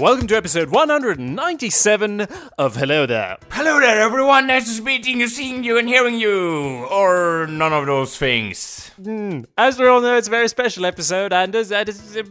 welcome to episode 197 of Hello There. Hello there, everyone. Nice to meeting you, seeing you, and hearing you. Or none of those things. As we all know, it's a very special episode, and as that is, uh,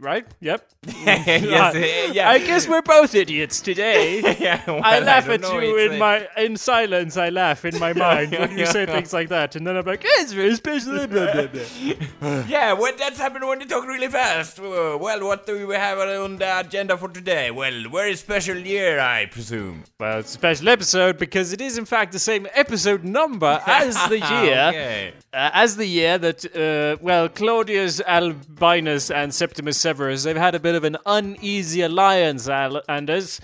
right? Yep. yes, uh, yeah. I guess we're both idiots today. yeah, well, I laugh don't at know, you in uh, my in silence. I laugh in my mind when you say things like that, and then I'm like, "It's very special." Blah, blah, blah. Yeah, well, that's happened when you talk really fast. Well, what do we have on the agenda for today? Well, very special year, I presume. well, it's a special episode because it is, in fact, the same episode number as the year. Okay. Uh, as the year that, uh, well, Claudius Albinus and Septimus Severus, they've had a bit of an uneasy alliance, Al- Anders.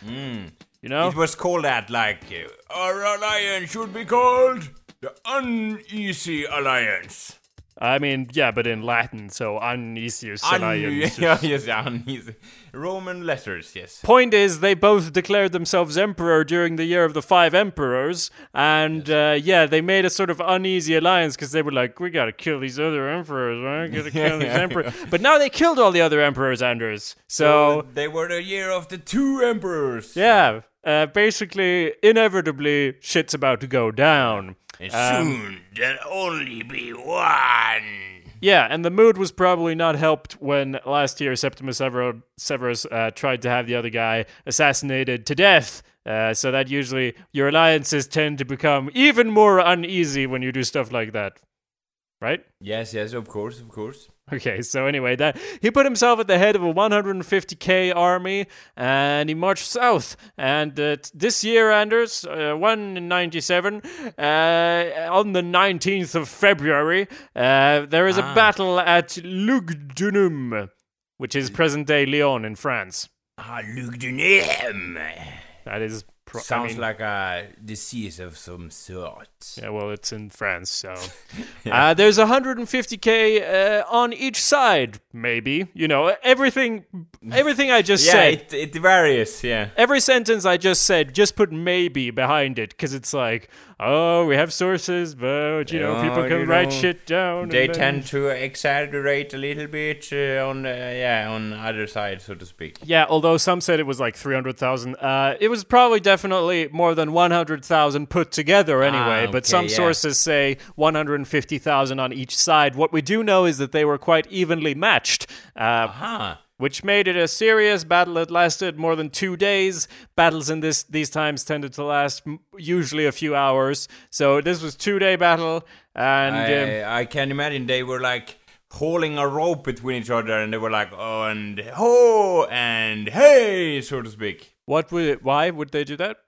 You know? It was called that, like, uh, our alliance should be called the Uneasy Alliance. I mean, yeah, but in Latin, so uneasy Un- alliance. yeah, yes, uneasy. Roman letters, yes. Point is, they both declared themselves emperor during the year of the five emperors, and uh, yeah, they made a sort of uneasy alliance because they were like, "We gotta kill these other emperors, right? Gotta kill these Yeah. emperors." But now they killed all the other emperors, Anders. So they were the year of the two emperors. yeah, uh, basically, inevitably, shit's about to go down. And Um, soon there'll only be one. Yeah, and the mood was probably not helped when last year Septimus Sever- Severus uh, tried to have the other guy assassinated to death. Uh, so that usually your alliances tend to become even more uneasy when you do stuff like that. Right? Yes, yes, of course, of course. Okay, so anyway, that he put himself at the head of a 150k army, and he marched south. And uh, t- this year, Anders, uh, 197, uh, on the 19th of February, uh, there is a Ah. battle at Lugdunum, which is present-day Lyon in France. Ah, Lugdunum. That is pro- I Sounds mean- like a disease of some sort. Yeah, well, it's in France, so. uh, there's 150k uh, on each side, maybe. You know, everything, everything I just Yeah, said. it, it varies, yeah. Every sentence I just said, just put maybe behind it, because it's like, oh, we have sources, but you know, Yeah, people can write know, shit down. and They then- tend to exaggerate a little bit uh, on, uh, yeah, on other side, so to speak. Yeah, although some said it was like 300,000. Uh, it was probably definitely more than 100,000 put together anyway, Ah, but some yeah. sources say 150,000 on each side. What we do know is that they were quite evenly matched. Uh, Huh. which made it a serious battle that lasted more than two days. Battles in this these times tended to last usually a few hours. So this was two day battle, and um, I, I can imagine they were like hauling a rope between each other and they were like, oh, and ho, and hey, so to speak. What would why would they do that?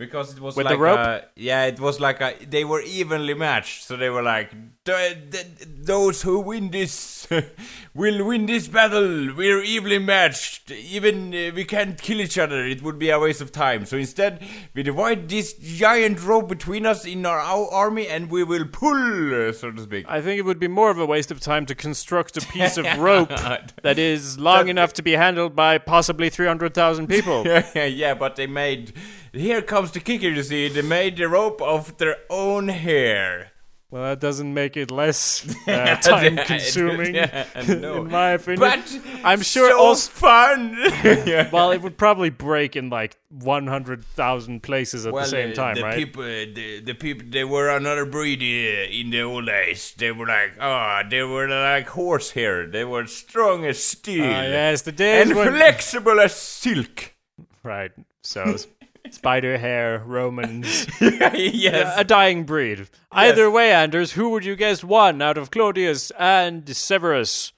Because it was With the like rope? a- yeah, it was like a, they were evenly matched. So they were like, "Th- th- those who win this will win this battle. We're evenly matched. Even uh, we can't kill each other. It would be a waste of time. So instead, we divide this giant rope between us in our, our army, and we will pull, uh, so to speak. I think it would be more of a waste of time to construct a piece of rope that is long enough to be handled by possibly 300,000 people. yeah, yeah, but they made. Here comes the kicker. You see, they made the rope of their own hair. Well, that doesn't make it less uh, time consuming, Yeah, no. in my opinion. But I'm sure so also. fun. yeah. Well, it would probably break in like 100,000 places at the same uh, time, the right? people, the, the people, they were another breed uh, in the old days. They were like, ah, they were like horsehair. They were strong as steel Ah, yes, the days and when flexible as silk. right. So spider hair Romans, yes. a dying breed. Either way, Anders, who would you guess won out of Claudius and Severus?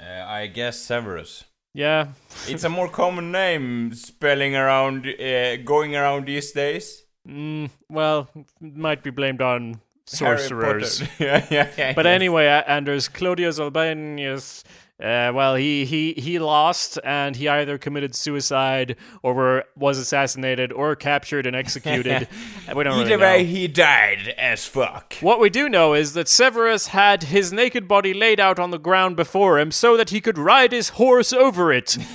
Uh, I guess Severus. Yeah, It's a more common name spelling around, uh, going around these days. mm, well, might be blamed on sorcerers. Potter. yeah, yeah, yeah. But yes. anyway, uh, Anders Claudius Albinus, uh, well, he, he he lost, and he either committed suicide or were, was assassinated or captured and executed. We don't Either really way, he died as fuck. What we do know is that Severus had his naked body laid out on the ground before him so that he could ride his horse over it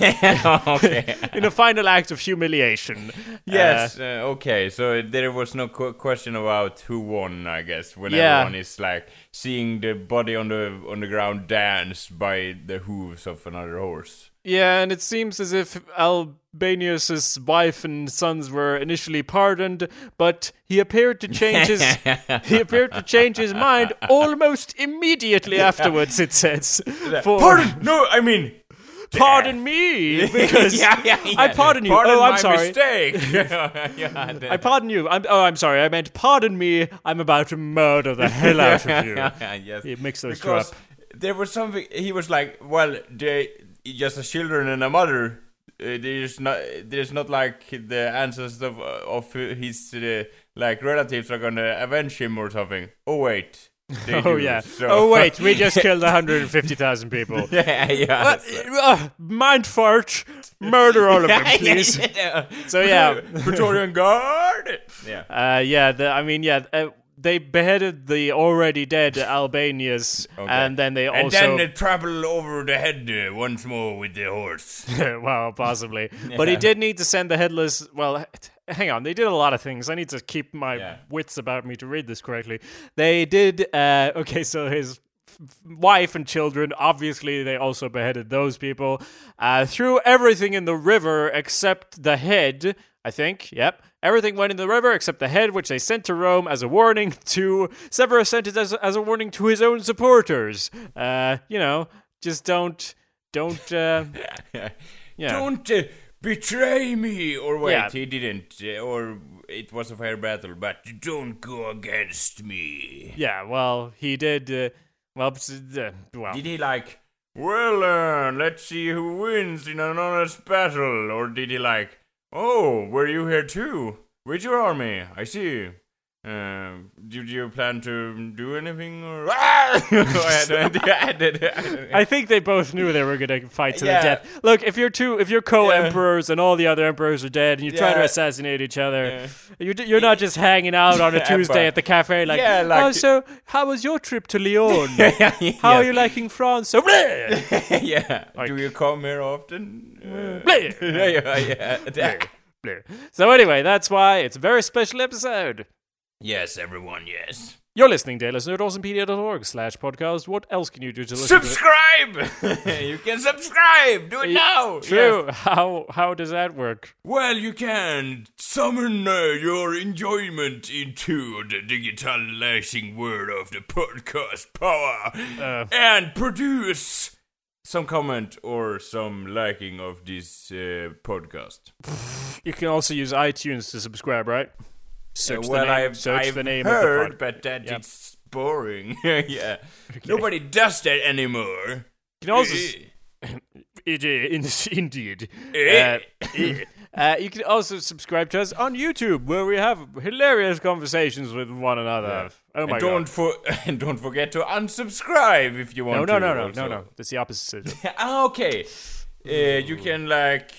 in a final act of humiliation. Yes. Uh, Uh, okay. So there was no qu- question about who won. I guess when Yeah. everyone is like seeing the body on the on the ground dance by the hooves of another horse. Yeah, and it seems as if Albinus's wife and sons were initially pardoned, but he appeared to change his he appeared to change his mind almost immediately afterwards. It says, For- Pardon? No, I mean. Pardon me, because yeah, yeah, yeah. I pardon you. Pardon oh, I'm my sorry. mistake. yeah, I pardon you. I'm, oh, I'm sorry. I meant pardon me. I'm about to murder the hell out of you. yes. He mixed those two up. there was something he was like well they just a children and a mother uh, there's not there's not like the ancestors of of his uh, like relatives are gonna avenge him or something oh wait they Oh do, yeah. so- Oh wait, we just killed 150,000 people. yeah yeah Uh, uh, mind fart. Murder all of them, please. yeah. So yeah, Praetorian Guard yeah uh, yeah. The, I mean, yeah. Uh, they beheaded the already dead Albinus, Okay. and then they also and then they travel over the head uh, once more with the horse well, possibly. But he did need to send the headless. Well, hang on. They did a lot of things. I need to keep my Yeah. wits about me to read this correctly. They did. Uh, okay, so his wife and children. Obviously, they also beheaded those people. Uh, threw everything in the river except the head. I think. Yep. Everything went in the river except the head, which they sent to Rome as a warning to. Severus sent it as, as a warning to his own supporters. Uh, you know, just don't, don't. Uh, yeah. Don't uh, betray me! Or wait, Yeah. he didn't. Uh, or it was a fair battle, but don't go against me. Yeah, well, he did. Uh, well, uh, well, Did he like, well, uh, let's see who wins in an honest battle? Or did he like, oh, were you here too? With your army, I see. Um, did you plan to do anything? Or I had no. I did- I did- I think they both knew they were gonna fight to Yeah. the death. Look, if you're two, if you're co-emperors and all the other emperors are dead, and you try to assassinate each other, Yeah. you d- you're not just hanging out on a Tuesday at the cafe like, Yeah, like- oh, so how was your trip to Lyon? yeah, How are you liking France? So, yeah. Like- Do you come here often? Uh, yeah, yeah. So anyway, that's why it's a very special episode. Yes, everyone, yes. You're listening to awesomepedia.org slash podcast. What else can you do to listen to Subscribe! you can subscribe! Do it now! True. Yes. How how does that work? Well, you can summon uh, your enjoyment into the digitalizing world of the podcast power Uh. and produce some comment or some liking of this uh, podcast. You can also use iTunes to subscribe, right? Search Uh, well, the name, I've, search I've the name heard, of the pod. but that Yep. it's boring. yeah, nobody does that anymore. You can also Eh, It is indeed. Eh. Uh, eh. Uh, you can also subscribe to us on YouTube, where we have hilarious conversations with one another. Oh my and don't for and don't forget to unsubscribe if you god! want No, no, to. no, no, also. no, no. That's the opposite. Ah, okay. Uh, you can like,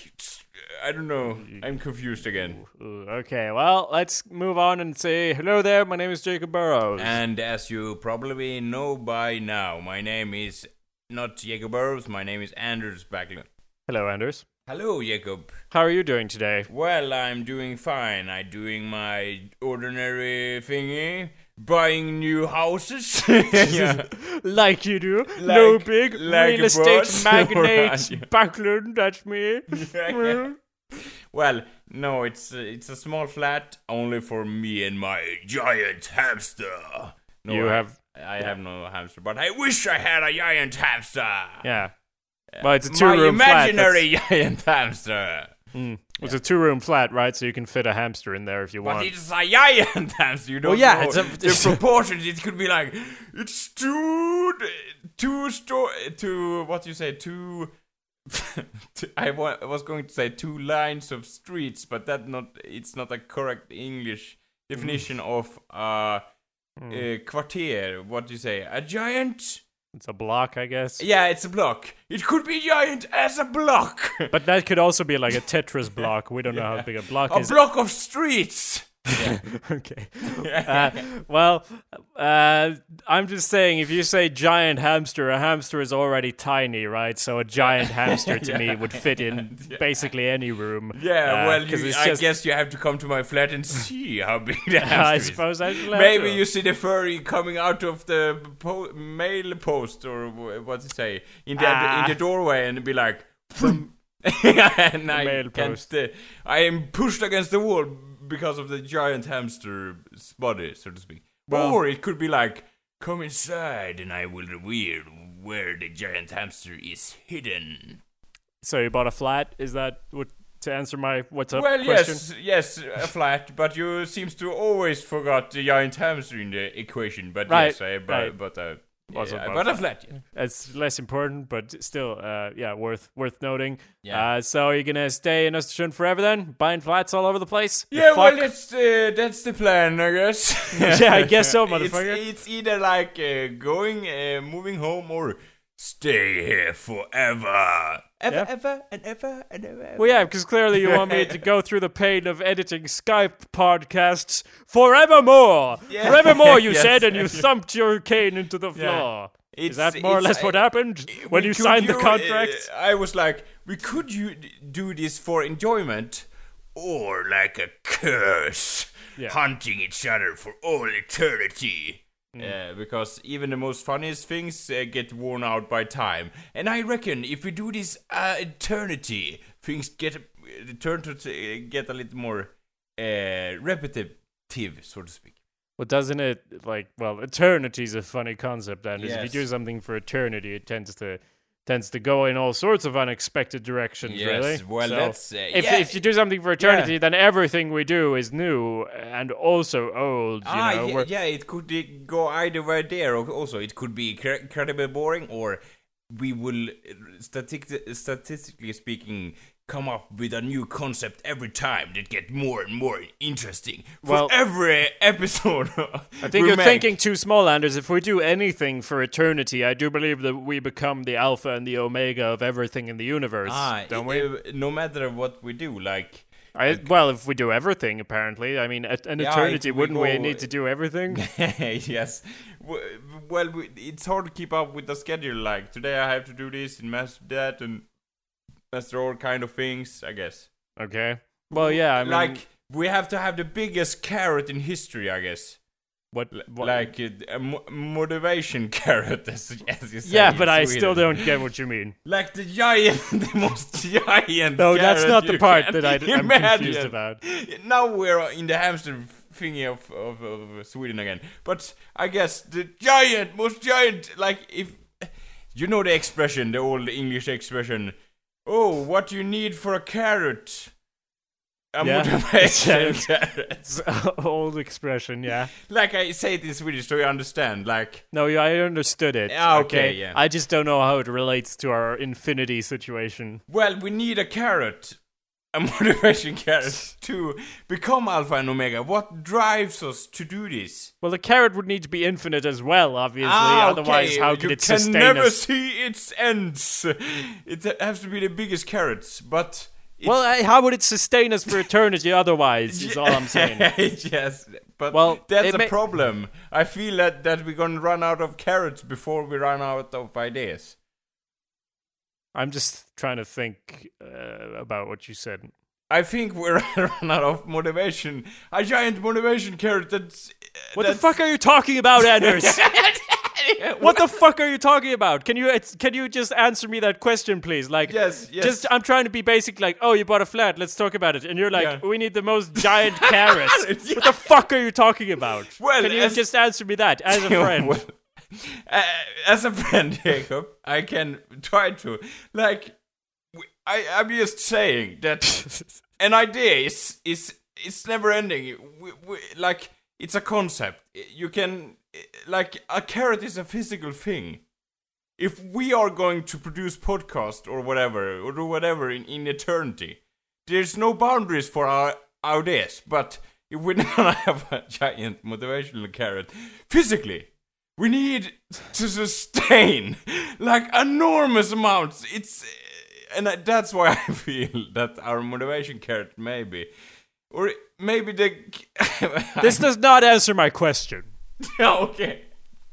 I don't know. I'm confused again. Okay, well, let's move on and say hello there. My name is Jacob Burrows. And as you probably know by now, my name is not Jacob Burrows. My name is Anders Backlund. hello, Anders. Hello, Jacob. How are you doing today? Well, I'm doing fine. I'm doing my ordinary thingy, buying new houses. yeah. Like you do. no big like real estate boss. magnate. Backlund, that's me. Mm. Well, no, it's uh, it's a small flat only for me and my giant hamster. No, You I- have- I have no hamster, but I wish I had a giant hamster. Yeah. Well, it's a two-room flat. imaginary giant hamster. Mm. It's a two-room flat, right? So you can fit a hamster in there if you But want. But it's a giant hamster. You don't Well, yeah, know it's a- the proportions. It could be like it's two two store two what do you say two. I wa- I was going to say two lines of streets, but that not it's not a correct English definition Mm. of uh, uh quartier. What do you say? A giant? It's a block, I guess. Yeah, it's a block. It could be giant as a block. But that could also be like a Tetris block. We don't know how big a block a is. A block of streets. okay. Uh, well, uh, I'm just saying, if you say giant hamster, a hamster is already tiny, right? So a giant hamster to me would fit in basically any room. Yeah, uh, well, you, it's I guess you have to come to my flat and see how big the hamster I is. suppose I Maybe you see the furry coming out of the po- mail post or wh- what to say in the Ah. in the doorway and be like, and I mail can't. post. I am pushed against the wall because of the giant hamster body, so to speak. Well- or it could be like, come inside and I will reveal where the giant hamster is hidden. So you bought a flat? Is that what to answer my what's up well, question? yes, yes, a flat, but you seems to always forgot the giant hamster in the equation. But Right, yes, I but, right. but uh, Also yeah, but a a flat. Yeah. It's less important, but still, uh, yeah, worth worth noting. Yeah. Uh, so are you gonna stay in Östersund forever then, buying flats all over the place? Yeah, well, that's uh, that's the plan, I guess. Yeah, I guess so, It's, motherfucker. it's either like uh, going, uh, moving home, or stay here forever, ever, Yeah. ever, and ever, and ever. Well, yeah, because clearly you want me to go through the pain of editing Skype podcasts forevermore. Yeah. Forevermore, you Yes. said, and you thumped your cane into the floor. Is that more or it's, less what uh, happened when you could signed the contract? uh, I was like, we could you do this for enjoyment, or like a curse, Yeah. hunting each other for all eternity. Mm. Uh, because even the most funniest things uh, get worn out by time, and I reckon if we do this uh, eternity, things get uh, turn to t- get a little more uh, repetitive, so to speak. Well, doesn't it like well, eternity is a funny concept, and if you do something for eternity, it tends to tends to go in all sorts of unexpected directions. Yes, really. well, So that's, uh, if yeah. if you do something for eternity, then everything we do is new and also old. You ah, know, yeah, yeah, it could go either way there. al- Also, it could be incredibly boring, or we will, uh, statistically speaking, come up with a new concept every time that get more and more interesting for Well- every episode. I think you're thinking too small, Anders. If we do anything for eternity, I do believe that we become the alpha and the omega of everything in the universe, Ah, don't i- we? uh, no matter what we do, like. I, well, if we do everything, apparently. I mean, at an Yeah, eternity, we wouldn't we need to do everything? yes. Well, it's hard to keep up with the schedule. Like today, I have to do this and master that and master all kind of things. I guess. okay. Well, yeah. I mean, like we have to have the biggest carrot in history. I guess. what? what Like a motivation carrot, as, as you say. yeah, but I Sweden. still don't get what you mean. Like the giant, the most giant. No, that's not the part that I, I'm imagine. confused about. Now we're in the hamster thingy of, of, of Sweden again. But I guess the giant, most giant, like if you know the expression, the old English expression. Oh, what do you need for a carrot? A Yeah. motivation carrot. Old expression, yeah. Like I say it in Swedish, so you understand. Like No, yeah, I understood it. Ah, okay, yeah. I just don't know how it relates to our infinity situation. Well, we need a carrot. A motivation carrot to become Alpha and Omega. What drives us to do this? Well, the carrot would need to be infinite as well, obviously. Ah, Otherwise, okay. how could you it can never us? see its ends. It has to be the biggest carrots, but Well, uh, how would it sustain us for eternity otherwise? Is all I'm saying. yes, but Well, that's a may- problem. I feel that that we're gonna run out of carrots before we run out of ideas. I'm just trying to think uh, about what you said. I think we're run out of motivation. A giant motivation carrot. That's What the fuck are you talking about, Anders? what the fuck are you talking about? Can you can you just answer me that question, please? Like, Yes, yes. Just I'm trying to be basic. Like, oh, you bought a flat. Let's talk about it. And you're like, Yeah. we need the most giant carrots. Yeah. What the fuck are you talking about? Well, can you as- just answer me that as a friend? Well, uh, as a friend, Jacob, I can try to. Like, I'm just saying that an idea is is it's never ending. We, we, like, it's a concept. You can like a carrot is a physical thing. If we are going to produce podcast or whatever or do whatever in, in eternity, there's no boundaries for our ideas. But if we don't have a giant motivational carrot physically, we need to sustain like enormous amounts. It's and that's why I feel that our motivation carrot maybe or maybe the. This does not answer my question. okay.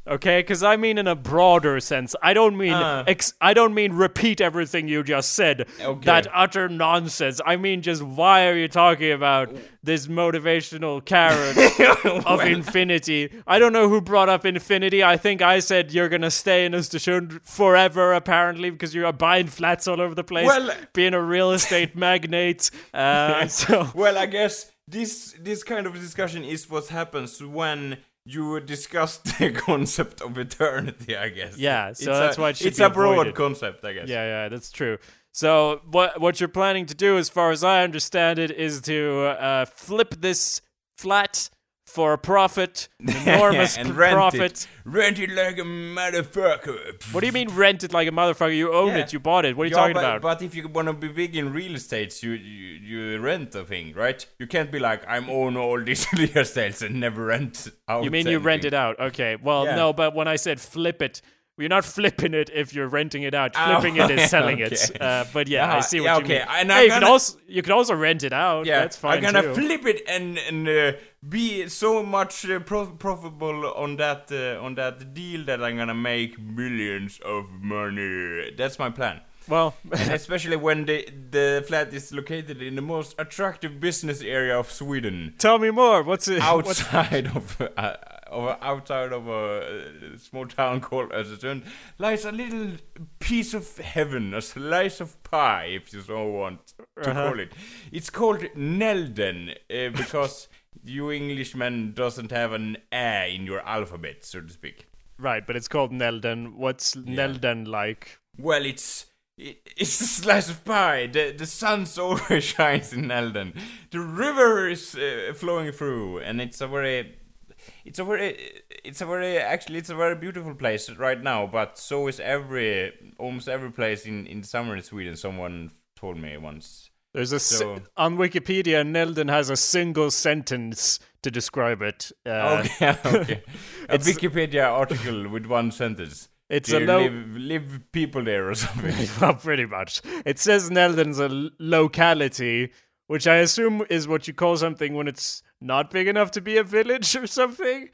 Okay, because I mean in a broader sense. I don't mean Ah. ex- I don't mean repeat everything you just said. Okay. That utter nonsense. I mean just why are you talking about this motivational carrot of infinity? I don't know who brought up infinity. I think I said you're gonna stay in Östersund forever, apparently, because you're buying flats all over the place, Well- being a real estate magnate. Uh, so Well, I guess this this kind of discussion is what happens when you discuss the concept of eternity. I guess. Yeah, so It's that's a, why it it's a broad avoided. concept. I guess. Yeah, yeah, that's true. So what what you're planning to do, as far as I understand it, is to uh, flip this flat for a profit, enormous and rent profit. it. Rent it like a motherfucker. What do you mean rent it like a motherfucker? You own Yeah. it, you bought it. What are you Yeah, talking but, about? But if you want to be big in real estate, you, you you rent the thing, right? You can't be like I'm own all these real estates and never rent out. you mean you rent it out? Okay. Well, Yeah. no, but when I said flip it. You're not flipping it if you're renting it out. Oh, Flipping it is selling it. Uh, but yeah, I Ah, see what yeah, you okay. mean. And hey, you can gonna- also you can also rent it out. Yeah, that's fine I'm gonna too. flip it and and uh, be so much uh, pro- profitable on that uh, on that deal that I'm gonna make millions of money. That's my plan. well, especially when the the flat is located in the most attractive business area of Sweden. tell me more. What's it? what's- outside of, of outside of a uh, small town called Östersund lies a little piece of heaven, a slice of pie, if you so want to Uh-huh. call it. It's called Nälden uh, because you Englishmen doesn't have an A in your alphabet, so to speak. Right, but it's called Nälden. What's Nälden like? Well, it's it's a slice of pie. The the sun always shines in Nälden. The river is uh, flowing through, and it's a very, it's a very, it's a very actually it's a very beautiful place right now. But so is every almost every place in in summer in Sweden. Someone told me once. There's a si- So- on Wikipedia. Nälden has a single sentence to describe it. Uh, Okay, okay. A Wikipedia article with one sentence. It's a low. live, live people there or something. well, pretty much. It says Nälden's a locality, which I assume is what you call something when it's not big enough to be a village or something.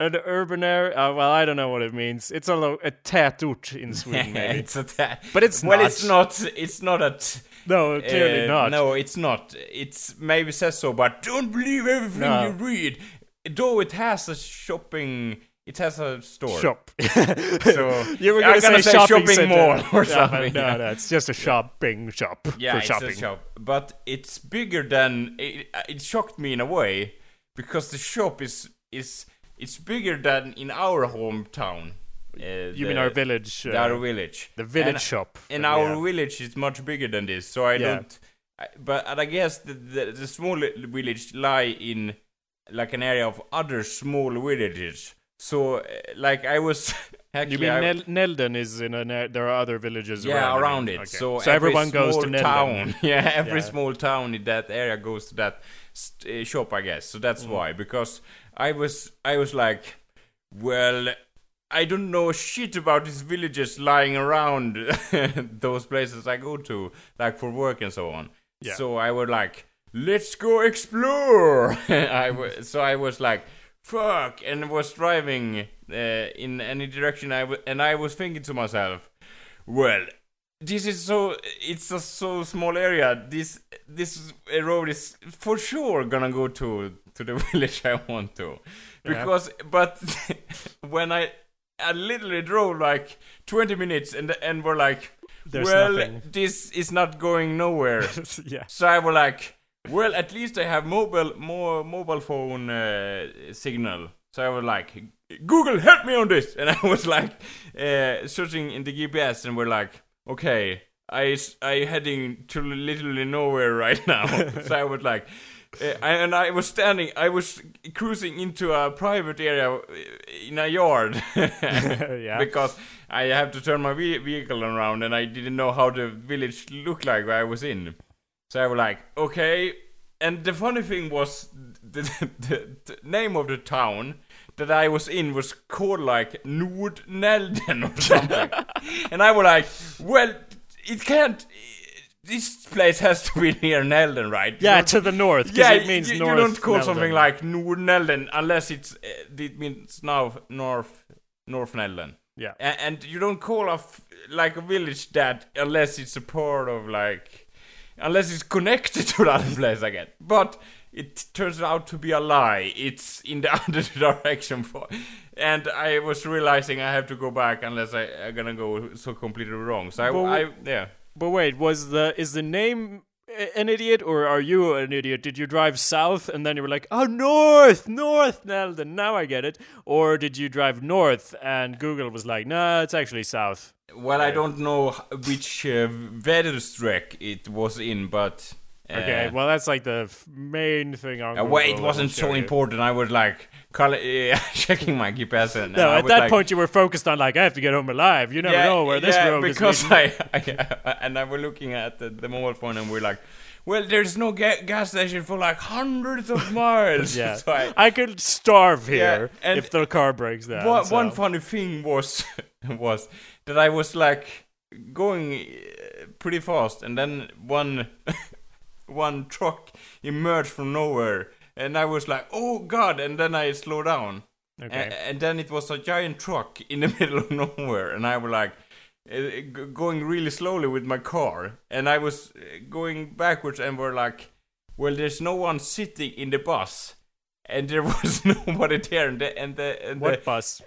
An urban area. Uh, well, I don't know what it means. It's a lo- a tätort in Sweden, maybe. it's a ta- But it's well, not. it's not. It's not a. T- no, clearly Uh, not. No, it's not. It's maybe says so, but don't believe everything No. you read. Though it has a shopping, it has a store. Shop. So you were gonna, gonna say, say shopping, shopping mall or Yeah, something, No, no, it's just a shopping shop Yeah, it's shopping. a shop, but it's bigger than. It, it shocked me in a way because the shop is is it's bigger than in our hometown. Uh, You mean our village? Uh, our village. the village And- shop. in our yeah. village is much bigger than this so i Yeah. don't I, but and i guess the, the the small village lie in like an area of other small villages so uh, like i was You mean Nel- Nälden is in a there are other villages yeah around, around, it Okay. so, so every everyone goes to Nälden. town yeah every Yeah. small town in that area goes to that st- uh, shop i guess so that's Mm. why because i was i was like well I don't know shit about these villages lying around those places I go to, like for work and so on. Yeah. So I was like, let's go explore. I w- so I was like, fuck, and was driving uh, in any direction. I w- and I was thinking to myself, well, this is so it's a so small area. This this road is for sure gonna go to to the village I want to, Yeah. because but when I I literally drove like 20 minutes and and were like, There's well, nothing. this is not going nowhere. yeah. so I was like, well, at least I have mobile more mobile phone uh, signal. So I was like, Google, help me on this, and I was like uh, searching in the GPS, and we're like, okay, I I heading to literally nowhere right now. so I was like. Uh, and I was standing, I was cruising into a private area uh, in a yard. yeah. because I have to turn my ve- vehicle around and I didn't know how the village looked like where I was in. So I was like, okay. And the funny thing was, the, the, the name of the town that I was in was called like Nordnälden or something. and I was like, well, it can't. this place has to be near Nälden, right? Yeah, to the north. yeah, it means you, you north. don't call Nälden. something like Nord Nälden unless it's uh, it means now North North Nälden. Yeah. A- and you don't call a f- like a village that unless it's a part of like unless it's connected to the other place get. But it turns out to be a lie. It's in the other direction for and I was realizing I have to go back unless I, I'm gonna go so completely wrong. So I, But I yeah. But wait, was the is the name an idiot or are you an idiot? Did you drive south and then you were like, oh north, north, Nälden, now I get it, or did you drive north and Google was like, nah, it's actually south. Well, I don't know which uh, Väderstreck it was in, but Okay, well that's like the f- main thing on. Uh, well, it wasn't so important. I was like call, uh, checking my GPS. And No, at that like, point you were focused on like I have to get home alive. You never yeah, know where this yeah, road because is. leading. I, I and I were looking at the, the mobile phone and we're like, well, there's no ga- gas station for like hundreds of miles. Yeah, so I, I could starve Yeah, here and if the car breaks down. one, so. one funny thing was was that I was like going uh, pretty fast, and then one one truck emerged from nowhere, and I was like, "Oh God!" And then I slowed down, Okay. and, and then it was a giant truck in the middle of nowhere, and I was like. uh, Going really slowly with my car, and I was uh, going backwards, and we're like, "Well, there's no one sitting in the bus, and there was nobody there, and the, and the, and the what bus?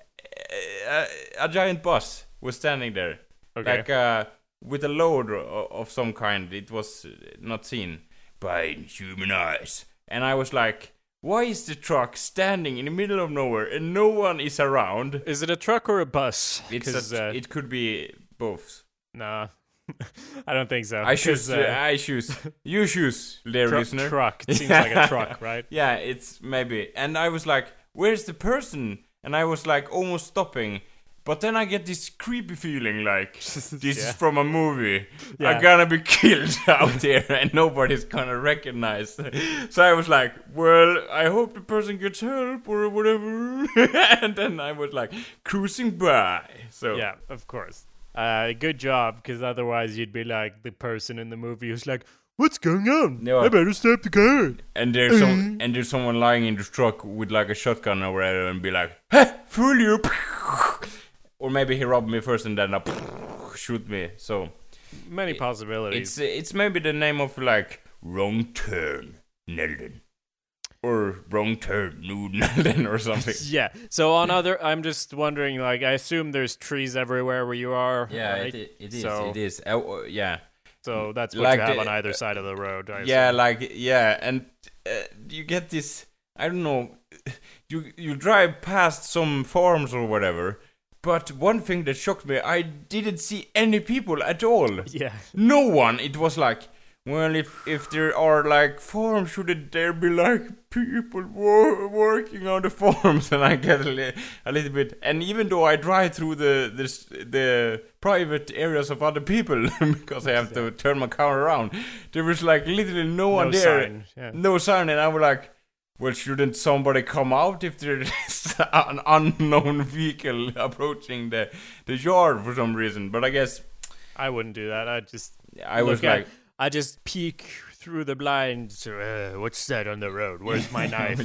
a, a giant bus was standing there, Okay. like uh, with a load of, of some kind. It was not seen by human eyes, and I was like, "Why is the truck standing in the middle of nowhere and no one is around?" Is it a truck or a bus? It's a, uh, it could be both. Nah, I don't think so. I choose. uh, I choose. You choose, dear tru- listener. truck. It seems like a truck, right? Yeah, it's maybe. And I was like, "Where's the person?" And I was like almost stopping, but then I get this creepy feeling like this Yeah. is from a movie. Yeah. I'm gonna be killed out there, and nobody's gonna recognize. So I was like, "Well, I hope the person gets help or whatever." and then I was like cruising by. So Yeah, of course. Uh, good job, because otherwise you'd be like the person in the movie who's like, "What's going on? No. I better stop the car." And there's some and there's someone lying in the truck with like a shotgun or whatever and be like, hey, fool you Or maybe he robbed me first and then uh, shoot me. So Many possibilities. it's it's maybe the name of like wrong turn Nälden. Or wrong turn New Nälden or something. yeah. So on other, I'm just wondering. Like, I assume there's trees everywhere where you are. right? it is. So- it is. Uh, uh, yeah. So that's what Like you have the- on either side of the road. I Yeah, assume. like yeah, and uh, you get this. I don't know. You you drive past some farms or whatever. But one thing that shocked me, I didn't see any people at all. Yeah. No one. It was like, well, if if there are like farms, shouldn't there be like people wo- working on the farms? And I get a, li- a little bit. And even though I drive through the the, s- the private areas of other people because I have to turn my car around, there was like literally no one No there, sign, yeah. no sign, and I was like. Well, shouldn't somebody come out if there is an unknown vehicle approaching the the yard for some reason? But I guess I wouldn't do that. I just. I was at- like, I just peek through the blinds. Uh, what's that on the road? Where's my knife?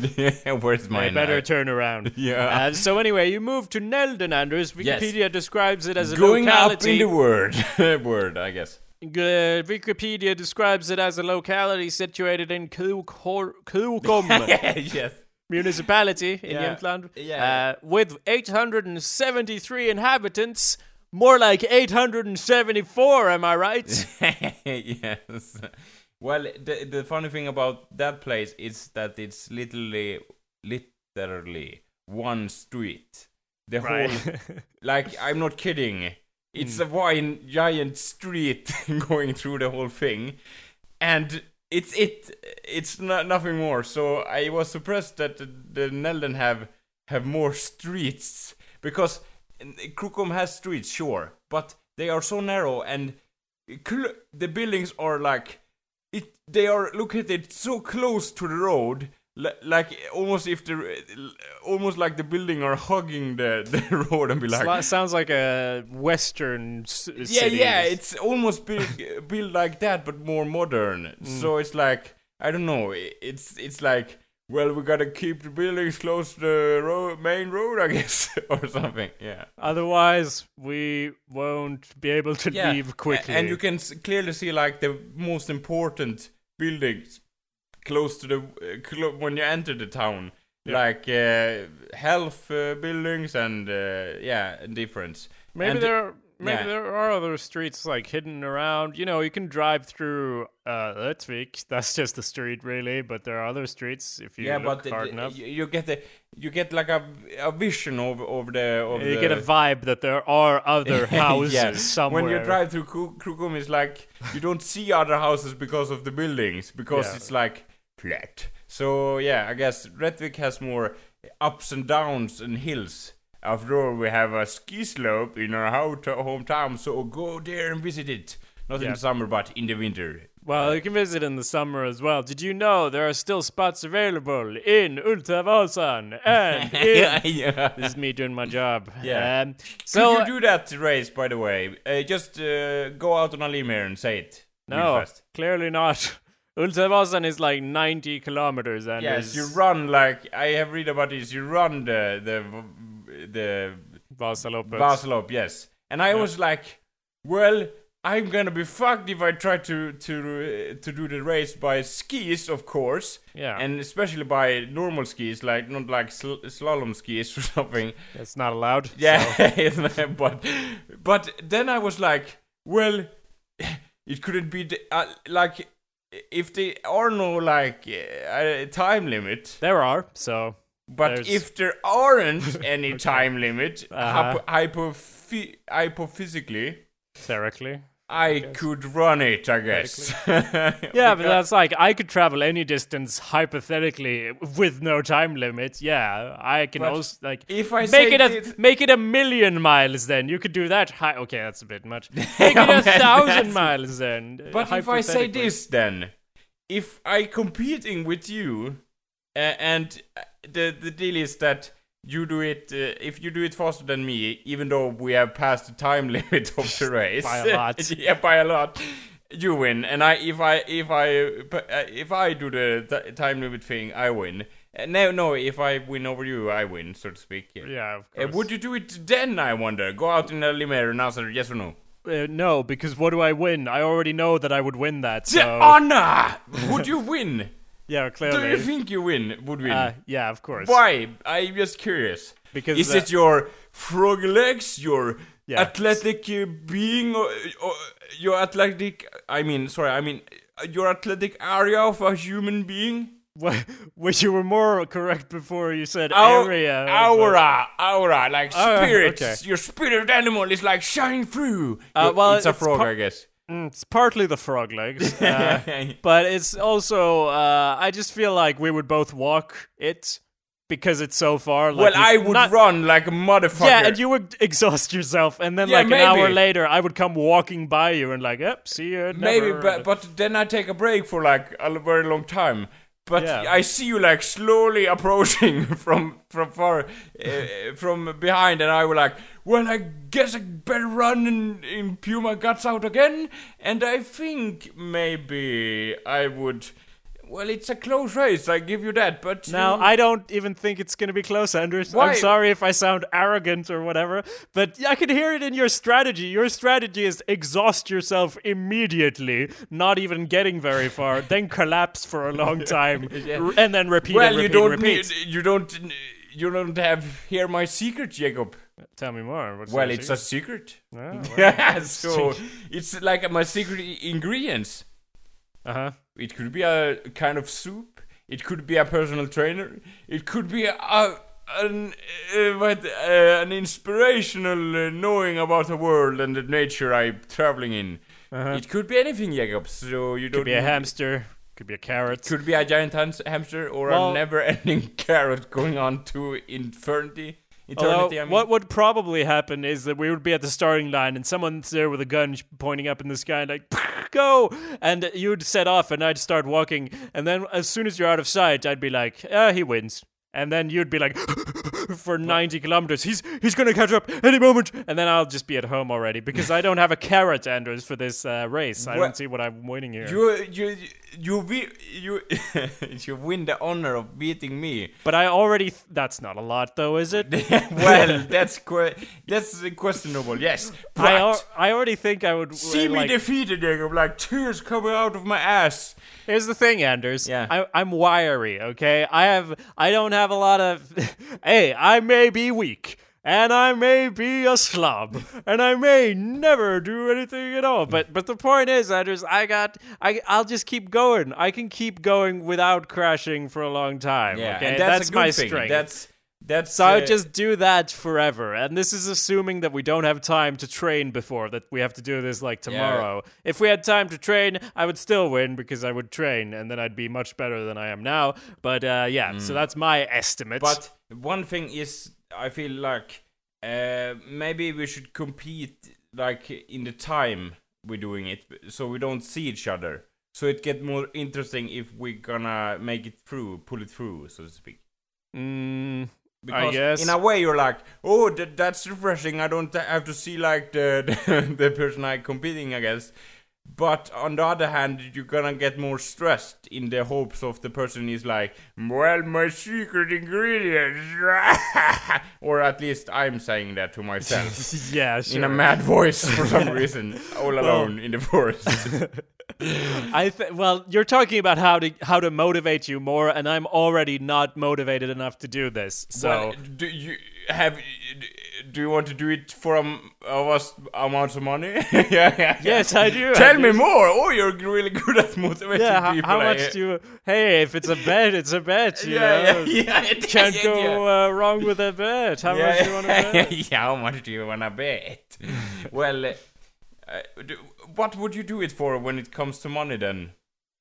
Where's my I better knife? turn around. Yeah. Uh, so anyway, you moved to Nälden, Anders. Yes. Wikipedia describes it as a Going up in the word, word, I guess. Uh, Wikipedia describes it as a locality situated in Krokom yes. municipality in Yeah. Jämtland, Yeah. uh, with 873 inhabitants. More like 874, am I right? yes. Well, the the funny thing about that place is that it's literally, literally one street. The right. whole, like, I'm not kidding. It's hmm. a wide, giant street going through the whole thing, and it's it. It's not nothing more. So I was surprised that the, the Nälden have have more streets because Krokom has streets, sure, but they are so narrow and the buildings are like it. They are located so close to the road like almost if the almost like the building are hugging the the road and be like. Sli- sounds like a western yeah, city. yeah, it's almost built built like that, but more modern. Mm. So it's like I don't know. It's it's like well, we gotta keep the buildings close to the road, main road, I guess, or something. Yeah. Otherwise, we won't be able to yeah. leave quickly. And you can clearly see like the most important buildings close to the uh, clo- when you enter the town, Yeah. like uh, health uh, buildings and uh, yeah, difference. maybe and- there, maybe yeah. there are other streets like hidden around. You know, you can drive through uh, Rättvik. That's just the street, really. But there are other streets if you yeah, look but hard uh, enough. you, get the you get like a, a vision over over the of you the, get a vibe that there are other houses Yeah. somewhere. When you drive through Kru- Krokom, it's like you don't see other houses because of the buildings, because Yeah. it's like So yeah, I guess Rättvik has more ups and downs and hills. After all, we have a ski slope in our hometown, so go there and visit it. Not in the summer, but in the winter. Well, you can visit in the summer as well. Did you know there are still spots available in Ultravasan and in yeah, yeah. This is me doing my job. Yeah. Um, Could so you do that race, by the way? Uh, just uh, go out on a limb here and say it. no, clearly not. Ultravasan is like 90 kilometers, and Yes, is you run like I have read about this. You run the the the Vasaloppet. Vasalopp, yes. And I was like, well, I'm gonna be fucked if I try to to to do the race by skis, of course, Yeah, and especially by normal skis, like not like sl- slalom skis or something. it's not allowed. Yeah, but but then I was like, well, it couldn't be the, uh, like if there are no like uh, time limit. There are, so But There's- if there aren't any time limit, Uh-huh. hypo- hypophy- hypophysically, theoretically. I could run it, I guess. Yeah, but that's like I could travel any distance hypothetically with no time limit. Yeah, I can But also like if I make it a this- make it a million miles. Then you could do that. Hi- okay, that's a bit much. Make it a man, thousand that's- miles then. But if I say this, then if I competing with you, uh, and uh, the the deal is that you do it, uh, if you do it faster than me, even though we have passed the time limit of the race By a lot. yeah, by a lot, you win. And I, if I, if I, uh, if I do the th- time limit thing, I win. Uh, no, no, if I win over you, I win, so to speak. yeah, of Uh, would you do it then? I wonder. Go out in a limb and answer yes or no. Uh, no, because what do I win? I already know that I would win that. So The honor! Would you win? Yeah, Do you think you win? Would win? uh, yeah, of course. Why? I'm just curious. Because is uh, it your frog legs, your Yeah. athletic uh, being, or, or your athletic? I mean, sorry, I mean uh, your athletic area of a human being? Wh- Which you were more correct before you said area. aura, aura, like Oh, spirit. okay. Your spirit animal is like shine through. Uh, well, it's a frog, I guess. Mm, it's partly the frog legs, uh, but it's also uh, I just feel like we would both walk it because it's so far. Like well, I would not- run like a motherfucker. Yeah, and you would exhaust yourself, and then Yeah, like an hour later, I would come walking by you and like, yep, see you. Maybe, but, but then I take a break for like a very long time. But Yeah. I see you like slowly approaching from from far, uh, from behind, and I was like, "Well, I guess I better run and, and my guts out again." And I think maybe I would. Well, it's a close race. I give you that. But Now, you- I don't even think it's gonna be close, Anders. Why? I'm sorry if I sound arrogant or whatever, but I can hear it in your strategy. Your strategy is exhaust yourself immediately, not even getting very far, then collapse for a long time, r- and then repeat well, and you repeat, don't repeat. need, you don't you don't have hear my secret, Jacob. Tell me more. What's Well, it's a secret? secret. Oh. Yeah, so it's like my secret ingredients. Uh-huh. It could be a kind of soup. It could be a personal trainer. It could be a, an uh, what, uh, an inspirational uh, knowing about the world and the nature I'm traveling in. Uh-huh. It could be anything, Jacob. So you don't Could be a hamster. Could be a carrot. Could be a giant hamster or Well- a never-ending carrot going on to infinity. Although. I mean. what would probably happen is that we would be at the starting line and someone's there with a gun pointing up in the sky and like, go! And you'd set off and I'd start walking. And then as soon as you're out of sight, I'd be like, ah, he wins. And then you'd be like, for 90 kilometers, he's he's gonna catch up any moment. And then I'll just be at home already because I don't have a carrot, Anders, for this uh, race. I Well, don't see what I'm winning here. you you you wi- you you win the honor of beating me. but I already. Th- that's not a lot, though, is it? well, that's que- that's questionable. Yes, but I, al- I already think I would. see uh, me like, defeated, Jacob. Like tears coming out of my ass. Here's the thing, Anders. Yeah. I, I'm wiry. Okay, I have. I don't have a lot of. hey, I may be weak. And I may be a slob, and I may never do anything at all. But but the point is, I just I got I I'll just keep going. I can keep going without crashing for a long time. Yeah, okay, and that's, a my thing. strength. That's that's so I would just do that forever. And this is assuming that we don't have time to train before, that we have to do this like tomorrow. If we had time to train, I would still win because I would train and then I'd be much better than I am now. But uh, yeah, so that's my estimate. Mm. But one thing is, I feel like uh, maybe we should compete like in the time we're doing it, so we don't see each other. So it get more interesting if we're gonna make it through, pull it through, so to speak. mm, Because guess. in a way you're like, oh, that, that's refreshing. I don't have to see like the the, the person I'm competing against. But on the other hand, you're gonna get more stressed in the hopes of the person is like, well, my secret ingredients, or at least I'm saying that to myself yeah, sure. in a mad voice for some reason, all alone in the forest. I th- well, you're talking about how to how to motivate you more, and I'm already not motivated enough to do this. So Well, do you have? Do you want to do it for a vast amount of money? yeah, yeah, yeah. yes, I do. Tell I me do. more. Oh, you're really good at motivating Yeah, people. how I- much do you? Hey, if it's a bet, it's a bet. You Yeah, know? yeah, yeah. Can't yeah, go yeah. uh, wrong with a bet. How yeah, much do you want to bet? yeah, how much do you want to bet? well, uh, what would you do it for when it comes to money then?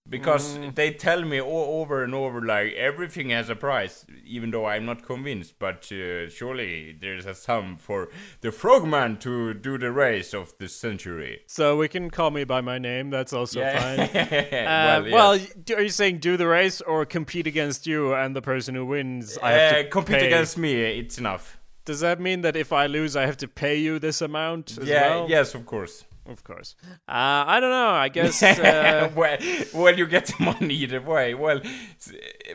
Because Mm. they tell me o- over and over like everything has a price, even though I'm not convinced. But uh, surely there's a sum for the frogman to do the race of the century. So we can call me by my name. That's also fine. well, Uh, yes. well, are you saying do the race or compete against you and the person who wins? I have Uh, to compete pay? against me. It's enough. Does that mean that if I lose, I have to pay you this amount as yeah. well? Yes, of course. Of course. Uh, I don't know. I guess. Uh, well, well, you get the money either way. Well,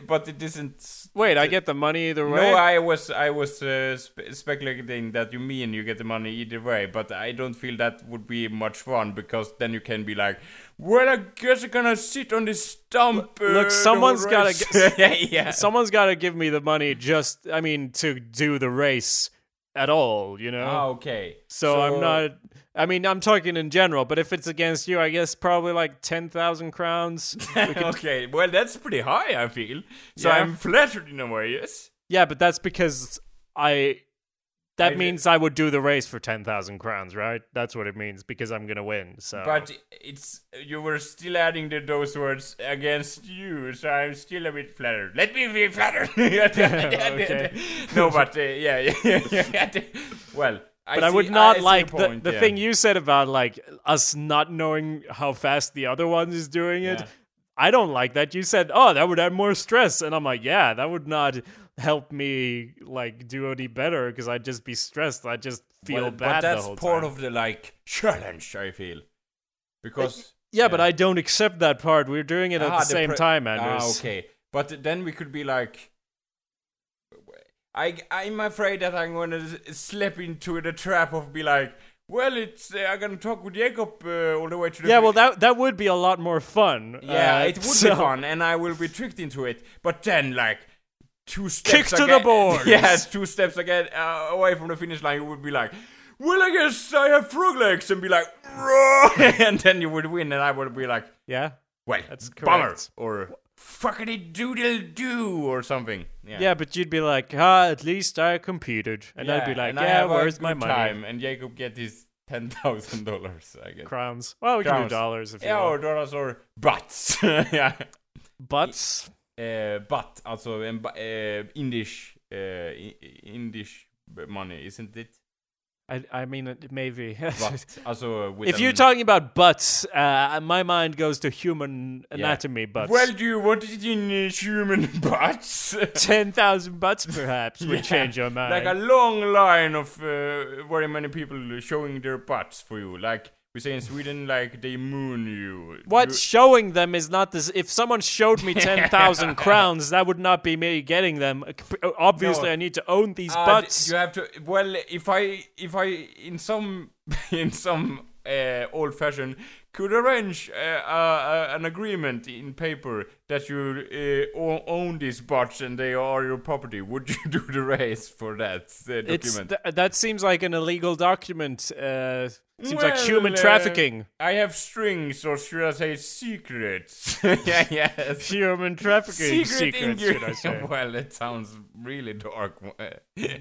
but it isn't. wait, I get the money either way. No, I was I was uh, spe- speculating that you mean you get the money either way, but I don't feel that would be much fun because then you can be like, well, I guess I'm gonna sit on this stump. uh, Look, someone's gotta g- yeah. Someone's got to give me the money. Just, I mean, to do the race at all. You know. Ah, okay. So, I'm not. I mean, I'm talking in general, but if it's against you, I guess probably like ten thousand crowns. okay, well, that's pretty high. I feel so. Yeah. I'm flattered in a way. Yes. yeah, but that's because I. That I- means I would do the race for ten thousand crowns, right? That's what it means because I'm gonna win. So, But it's you were still adding the, those words against you, so I'm still a bit flattered. Let me be flattered. No, but uh, yeah, yeah, yeah. Well, but I see- would not see like the, point, the yeah. thing you said about like us not knowing how fast the other one is doing it. Yeah. I don't like that. You said, "Oh, that would add more stress," and I'm like, "Yeah, that would not help me like do any better because I'd just be stressed. I'd just feel Well, bad But that's the part time." of the like challenge. I feel because yeah, but. I don't accept that part. We're doing it at Ah, the same pre- time, Ah, Anders. okay. But then we could be like, I I'm afraid that I'm gonna slip into the trap of be like, well, it's uh, I'm gonna talk with Jacob uh, all the way to the Yeah, well, that that would be a lot more fun. yeah, Uh, it would so- be fun, and I will be tricked into it. But then like. Two steps Kick to the board. Yeah, two steps again uh, away from the finish line, you would be like, "Well, I guess I have frog legs," and be like, and then you would win, and I would be like, Yeah, well, That's bummer, correct. or fuckity doodle doo, or something. Yeah, yeah, but you'd be like, "Ah, at least I competed," and I'd be like, and I "Yeah, have a where's my good money?" Time, and Jacob get his ten thousand dollars, I guess. Crowns. Well, we can Crowns. do dollars if you Ja, or want. dollars or butts. ja. Butts. Eh, butt, alltså en ba- eh, indish, eh, i- indish money, isn't it? I, I mean, it- maybe. But also with if you're talking about butts, uh, my mind goes to human anatomy butts. well, do you want it in uh, human butts? 10,000 butts perhaps would change your mind. like a long line of uh, very many people showing their butts for you. Like we say in Sweden, like they moon you. What You- showing them is not this. If someone showed me 10,000 crowns, that would not be me getting them. Uh, Obviously, No. I need to own these Ah, butts. You have to. Well, if I, if I, in some, in some uh, old fashion, could arrange uh, uh, an agreement in paper that you uh, own these butts and they are your property, would you do the race for that uh, document? th- that seems like an illegal document. Uh, seems like Well, human uh, trafficking. I have strings, or should I say secrets? yeah, yes. Human trafficking Secret secrets, should I say? well, it sounds really dark.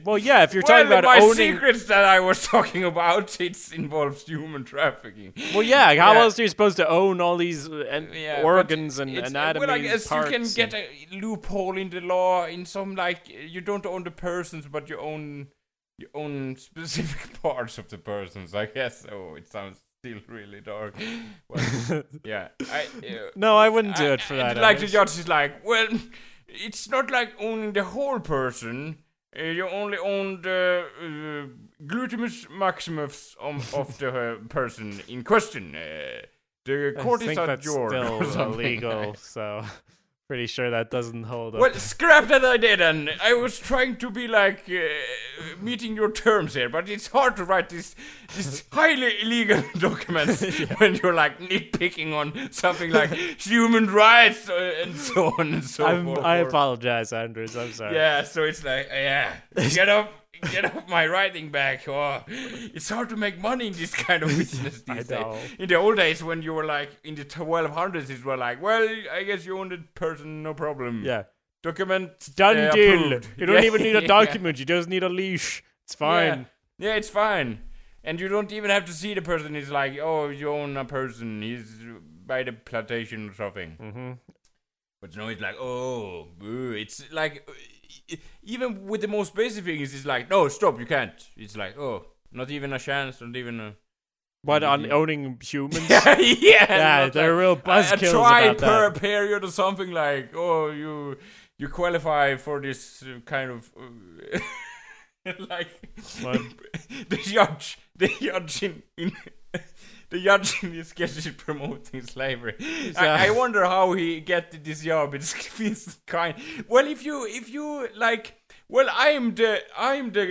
Well, yeah, if you're well, talking about my owning. secrets that I was talking about, it involves human trafficking. Well, yeah, how Yeah. else are you supposed to own all these uh, an- Yeah, organs and it's- anatomy? Well, I guess you can get a loophole in the law in some like you don't own the persons, but you own you own specific parts of the persons. I guess. Oh, it sounds still really dark. Well, yeah, I. Uh, No, I wouldn't do I- it for I- that. Like the judge is like, well, it's not like owning the whole person. Uh, you only own the uh, glutamus maximus of, of the uh, person in question. Uh, the I court is think at that's your still illegal, so pretty sure that doesn't hold up. Well, scrap that idea then. I was trying to be like uh, meeting your terms here, but it's hard to write this this highly illegal documents when you're like nitpicking on something like human rights uh, and so on and so I'm, forth. I apologize, Anders. I'm sorry. Yeah, so it's like, yeah, get off, get off my writing back. Oh, it's hard to make money in this kind of business I these know. days. In the old days, when you were like in the 1200s, it were like, well, I guess you own the person, no problem. Yeah. Document Done uh, deal. approved. You don't Yeah, even need a yeah. document. You just need a leash. It's fine. Yeah. yeah, it's fine. And you don't even have to see the person. It's like, oh, you own a person. He's by the plantation or something. hmm But no, it's like, oh, boo. it's like, even with the most basic things, it's like, no, stop, you can't. It's like, oh, not even a chance, not even a. What on owning humans? yeah, Yeah, they're real a, a buzzkills try about per that. period or something like, oh, you you qualify for this uh, kind of. Uh, like What? the judge, the judge in, in the judge in this is promoting slavery. I, I wonder how he get this job. It's, feels kind. Well, if you if you like, well, I'm the I'm the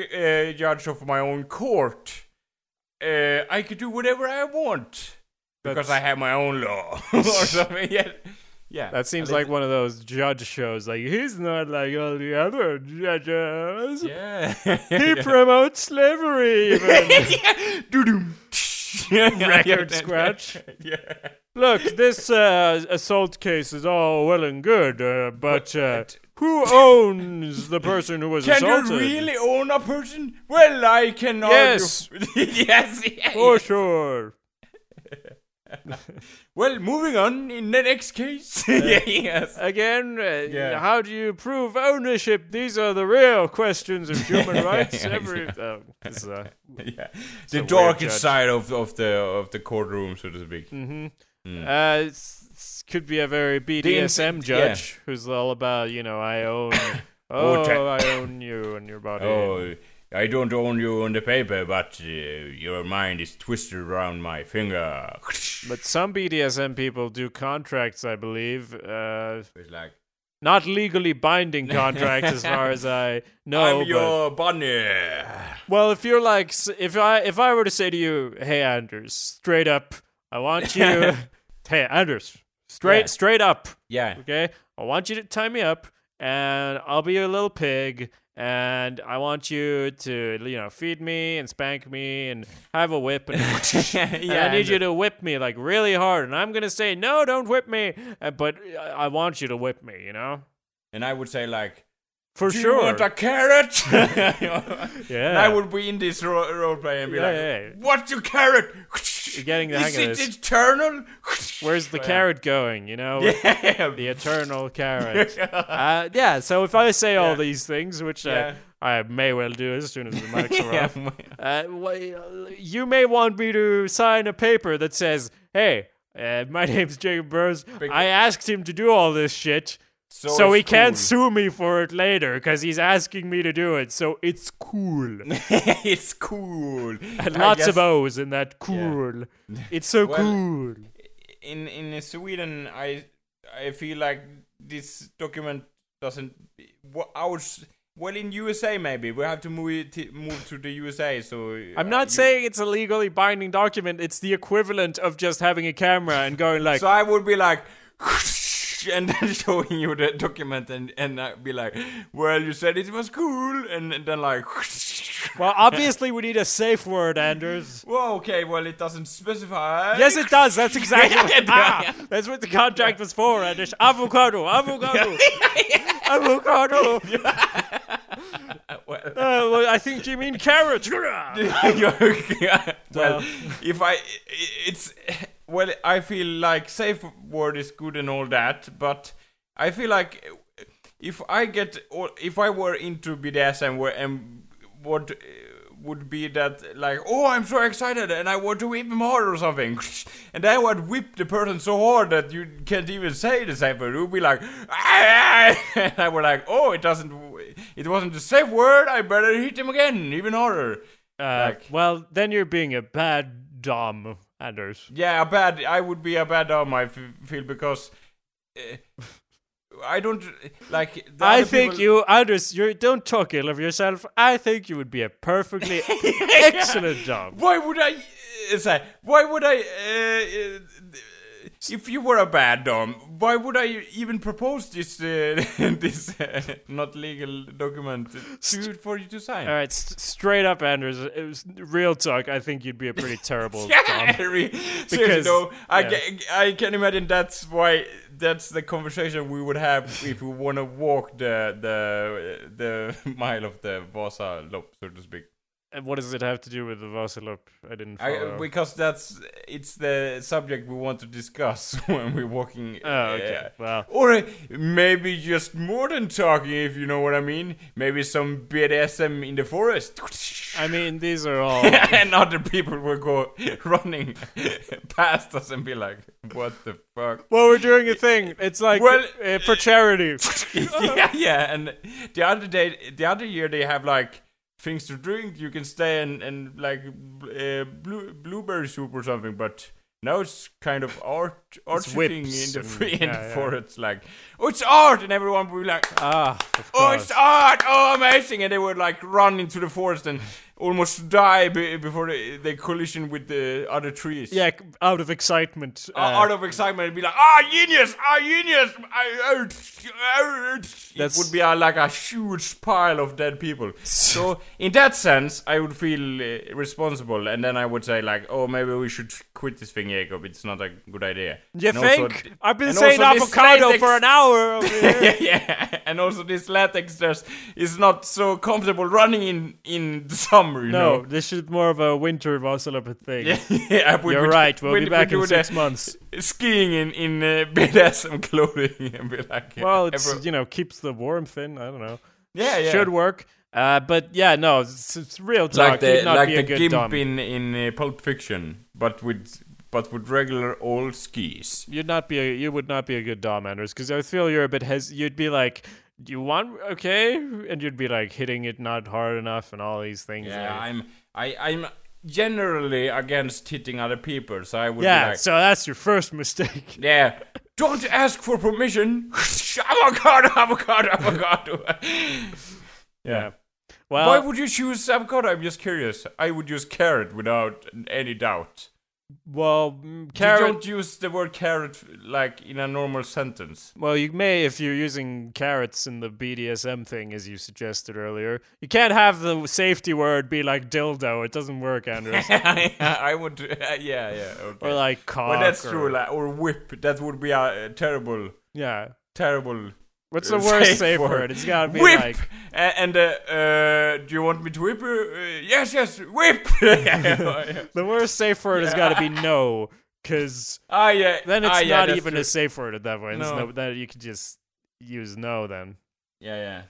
uh, judge of my own court. Uh, I could do whatever I want because I have my own law or something. Yeah, yeah. That seems like one of those judge shows. Like he's not like all the other judges. Yeah. He promotes slavery. Even. Doo-doom. Record scratch. Yeah. Look, this uh, assault case is all well and good, uh, but uh, who owns the person who was Can assaulted? you really own a person? Well, I can Yes. yes. yeah, For yeah. sure. Well, moving on in the next case. yeah, yes. Again, uh, Yeah. how do you prove ownership? These are the real questions of human rights. Yeah, Every yeah. uh, this, uh, yeah. a The darkest side of of the of the courtroom, so to speak. mhm. Mm. Uh, it's, it's- could be a very BDSM ins- judge who's all about, you know, I own, oh, Oh, I own you and your body. Oh, I don't own you on the paper, but uh, your mind is twisted around my finger. But some BDSM people do contracts, I believe. Uh, It's like not legally binding contracts, as far as I know. I'm but- your bunny. well, if you're like, if I if I were to say to you, "Hey, Anders, straight up, I want you." hey, Anders, straight Yeah. straight up, Yeah. okay? I want you to tie me up, and I'll be your little pig. And I want you to, you know, feed me and spank me and have a whip. And, and I need you to whip me like really hard. And I'm gonna say, no, don't whip me. Uh, but I I want you to whip me. You know? And I would say like, For Do sure. you want a carrot? yeah. I would be in this ro- role play and be Yeah, like, yeah, yeah. "What's your carrot? You're getting the Is hang of it this. eternal? Where's the carrot going? You know, Yeah. the eternal carrot. uh, yeah. So if I say all these things, which. I, may well do as soon as the mics are off, uh, you may want me to sign a paper that says, "Hey, uh, my name's Jacob Burrows. I asked him to do all this shit." So, it's he can't sue me for it later because he's asking me to do it. So it's cool. it's cool. And lots of guess O's in that cool. It's so Well, cool. in in Sweden, I I feel like this document doesn't. What well in USA maybe we have to move it, move to the USA. So I'm uh, not you- saying it's a legally binding document. It's the equivalent of just having a camera and going like, So I would be like. And then showing you the document and and I'd be like, well, you said it was cool, and, and then like, well, obviously we need a safe word, Anders. well, okay, well, it doesn't specify. Yes, it does. That's exactly what, ah, that's what the contract was for, Anders. Avocado, avocado, avocado. well, Uh, well, I think you mean carrot. well, if I, it's well, I feel like safe word is good and all that, but I feel like if I get or if I were into BDSM, where and what uh, would be that like, oh, I'm so excited and I want to whip him hard or something, and I would whip the person so hard that you can't even say the safe word. It would be like, "Ah!" and I would like, oh, it doesn't, it wasn't the safe word. I better hit him again, even harder. Uh, Like- well, then you're being a bad dom, Anders. Yeah, a bad. I would be a bad dom. I f- feel because uh, I don't like. I think people- you, Anders, you don't talk ill of yourself. I think you would be a perfectly excellent dom. Why would I uh, say? Why would I? Uh, if you were a bad dom, why would I even propose this uh, this uh, not legal document to, for you to sign? All right, st- straight up, Anders. It was real talk. I think you'd be a pretty terrible Yeah, dom. re- seriously Because- though, I, yeah. ca- I can imagine that's why that's the conversation we would have if we want to walk the the the mile of the Vasa loop, so to speak. And what does it have to do with the Vasalopp? I didn't I, because that's it's the subject we want to discuss when we're walking. oh, okay. uh, Well, or maybe just more than talking, if you know what I mean. Maybe some BDSM in the forest. I mean, these are all. and other people will go running past us and be like, "What the fuck?" well, we're doing a thing. It's like Well, uh, for charity. yeah, yeah. And the other day, the other year, they have like things to drink. You can stay and and like uh, blue, blueberry soup or something. But now it's kind of art art thing in the and- free in yeah, the yeah. forest. Like, oh, it's art, and everyone will be like, ah, of Oh, it's art! Oh, amazing! And they would like run into the forest and almost die be- before they, they collision with the other trees. yeah, out of excitement. Uh, uh, out of excitement, it'd be like, ah, genius! Ah, genius! I- ah, ah." It would be a, like a huge pile of dead people. So, in that sense, I would feel uh, responsible, and then I would say, like, oh, maybe we should quit this thing, Jacob. It's not a good idea. you And think? th- I've been saying avocado latex- for an hour over here. yeah, yeah, and also this latex dress is not so comfortable running in in the summer. You no, know? this is more of a winter Vasalopp thing. Yeah, yeah. we- You're we- right. We'll we- be back in six months. Skiing in in uh, BDSM clothing and be like, Well, it's you know keeps the warmth in. I don't know. yeah, yeah. Should work. Uh, but yeah, no, it's, it's real talk. like the You'd not like be the a good gimp dom. in in uh, Pulp Fiction, but with but with regular old skis. You'd not be a, you would not be a good dom, Anders, because I feel you're a bit hes. You'd be like, "Do you want okay?" And you'd be like hitting it not hard enough and all these things. Yeah, like- I'm I I'm generally against hitting other people, so I would yeah. be like, so that's your first mistake. Yeah. Don't ask for permission. avocado, avocado, avocado. yeah. Well, Why would you choose avocado? I'm just curious. I would use carrot without any doubt. Well, mm, You carrot. don't use the word carrot like in a normal sentence. Well, you may if you're using carrots in the BDSM thing, as you suggested earlier. You can't have the safety word be like dildo. It doesn't work, Anders. I would, uh, yeah, yeah. Okay. or like cock. but that's or- true. Like, or whip. That would be a, uh, terrible, Yeah. terrible What's the worst safe word? It's gotta be whip. like A- and uh, uh, do you want me to whip? you? uh, yes, yes, whip. the worst safe word has got to be no, because ah, yeah. then it's ah, yeah, not even true. a safe word at that point. No. no, then you could just use no. Then Yeah, yeah.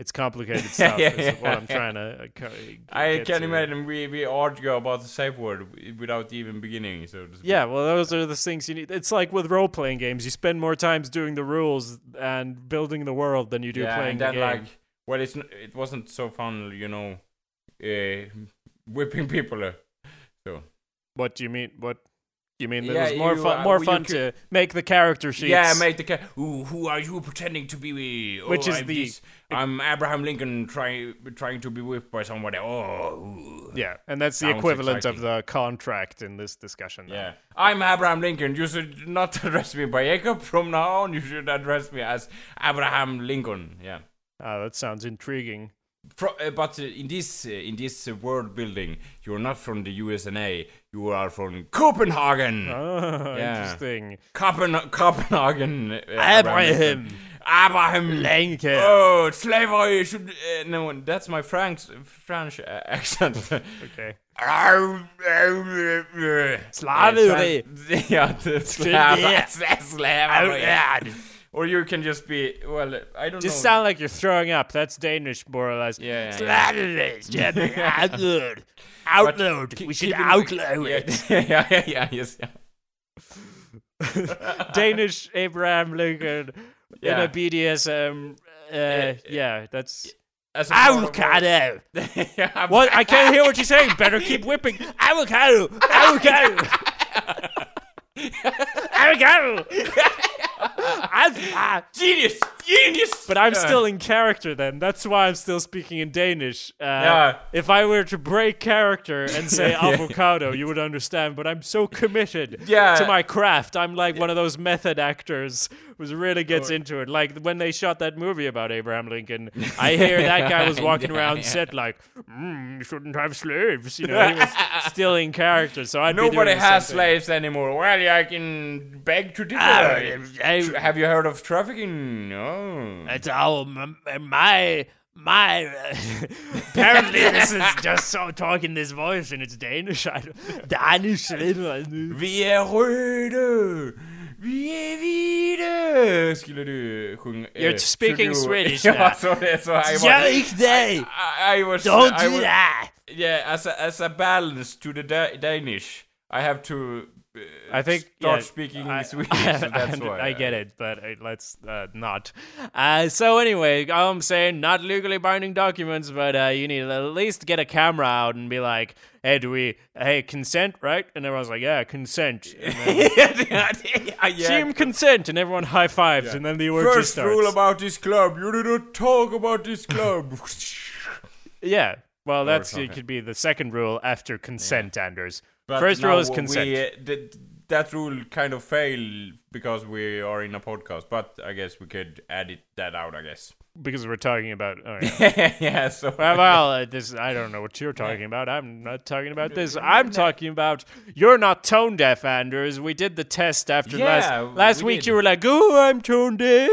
It's complicated stuff. Yeah, is what I'm trying to. Uh, I can to. imagine we, we argue about the safe word without even beginning. So. Yeah, well, those are the things you need. It's like with role playing games. You spend more times doing the rules and building the world than you do yeah, playing and the game. like, well, it's it wasn't so fun, you know, uh, whipping people. So what do you mean? What you mean? It Yeah, was more you, fun. uh, More you fun to make the character sheets. yeah, make the ca- Ooh, who are you pretending to be? Oh, Which is I'm the- this- I'm Abraham Lincoln trying trying to be whipped by somebody. Oh. Yeah, and that's the equivalent of the contract in this discussion. then. Yeah, I'm Abraham Lincoln. You should not address me by Jacob. From now on, you should address me as Abraham Lincoln. Yeah. Ah, that sounds intriguing. Fro- uh, but uh, in this uh, in this uh, world building, you're not from the USA. You are from Copenhagen. Oh, Yeah. interesting. Copen- Copenhagen. Uh, Abraham Abraham. Lincoln. Oh, slavery should. Uh, no, that's my French French uh, accent. Okay. Slavery. Yeah, Yeah. slavery. Or you can just be well. I don't Just know. sound like you're throwing up. That's Danish, more or less. Yeah, yeah, yeah. Outload. Outload. We should outload yeah, it. yeah, yeah, yeah, yes, yeah. Danish Abraham Lincoln in Yeah. a BDSM. Uh, yeah, that's As a part of- avocado. Yeah, What? I can't hear what you're saying. Better keep whipping. Avocado. Avocado. avocado. Av- Genius, genius. But I'm Yeah. still in character then. That's why I'm still speaking in Danish. Uh, Yeah. If I were to break character and say Yeah. avocado, you would understand. But I'm so committed Yeah. to my craft. I'm like one of those method actors who really gets into it. Like when they shot that movie about Abraham Lincoln, I hear that guy was walking Yeah, around yeah. set like, mm, you shouldn't have slaves. You know, he was still in character. So doing Nobody has slaves anymore. Well, I can beg to differ. Ah, I- Have you heard of trafficking? No. It's all my my. apparently, this is just so talking this voice and it's Danish. I don't, Danish. Vi er røde. Vi er hvide. Skulle du synge? You're speaking Swedish ja, now. så det, så I was, Jeg ikke det. I, I was, Don't I do was, that. Yeah, as a, as a balance to the da- Danish, I have to uh, I think start yeah, speaking I, Swedish. I, so that's I, why I get it, but uh, let's uh, not. Uh, so anyway, I'm saying, not legally binding documents, but uh, you need to at least get a camera out and be like, "Hey, do we? Hey, consent, right?" And everyone's like, "Yeah, consent." And then, yeah, yeah. Team consent, and everyone high fives, and then the orgy First starts. rule about this club: you do not talk about this club. yeah. Well, that's it. Could be the second rule after consent, Anders. But First rule is we, consent. uh, th- that rule kind of failed because we are in a podcast, but I guess we could edit that out. I guess. Because we're talking about. Oh, yeah. yeah. So. well, well uh, this I don't know what you're talking about. I'm not talking about this. I'm talking about you're not tone deaf, Anders. We did the test after Yeah, last last we week. did. You were like, "Oh, I'm tone deaf,"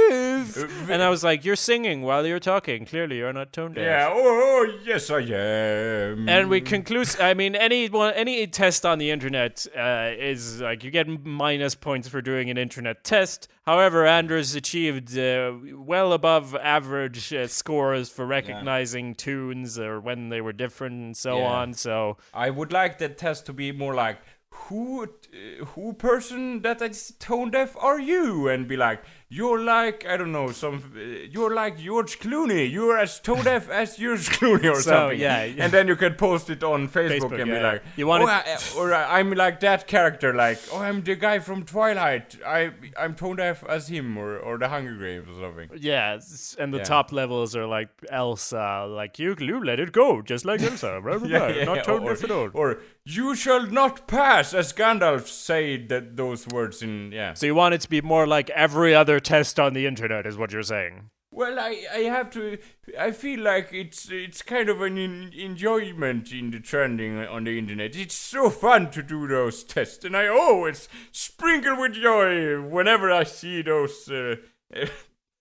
and I was like, "You're singing while you're talking. Clearly, you're not tone deaf." yeah. Oh, yes, I am. And we conclude. I mean, any one, any test on the internet uh, is like you get minus points for doing an internet test. However, Anders achieved uh, well above average uh, scores for recognizing tunes or when they were different and so Yeah. on. So I would like the test to be more like who uh, who person that is tone deaf are you and be like you're like I don't know some uh, you're like George Clooney you're as tone deaf as George Clooney or So, something yeah, yeah. and then you can post it on Facebook, Facebook, and be yeah. like You wanna- oh, I, or I- I'm like that character like oh I'm the guy from Twilight I I'm tone deaf as him or or the Hunger Games or something yeah, and the top levels are like Elsa, like you, you let it go, just like Elsa. Blah, blah, blah. not tone or, deaf at all. or you shall not pass as Gandalf said that those words in yeah So you want it to be more like every other test on the internet, is what you're saying. Well, I, I have to. I feel like it's it's kind of an in, enjoyment in the trending on the internet. It's so fun to do those tests, and I always sprinkle with joy whenever I see those uh,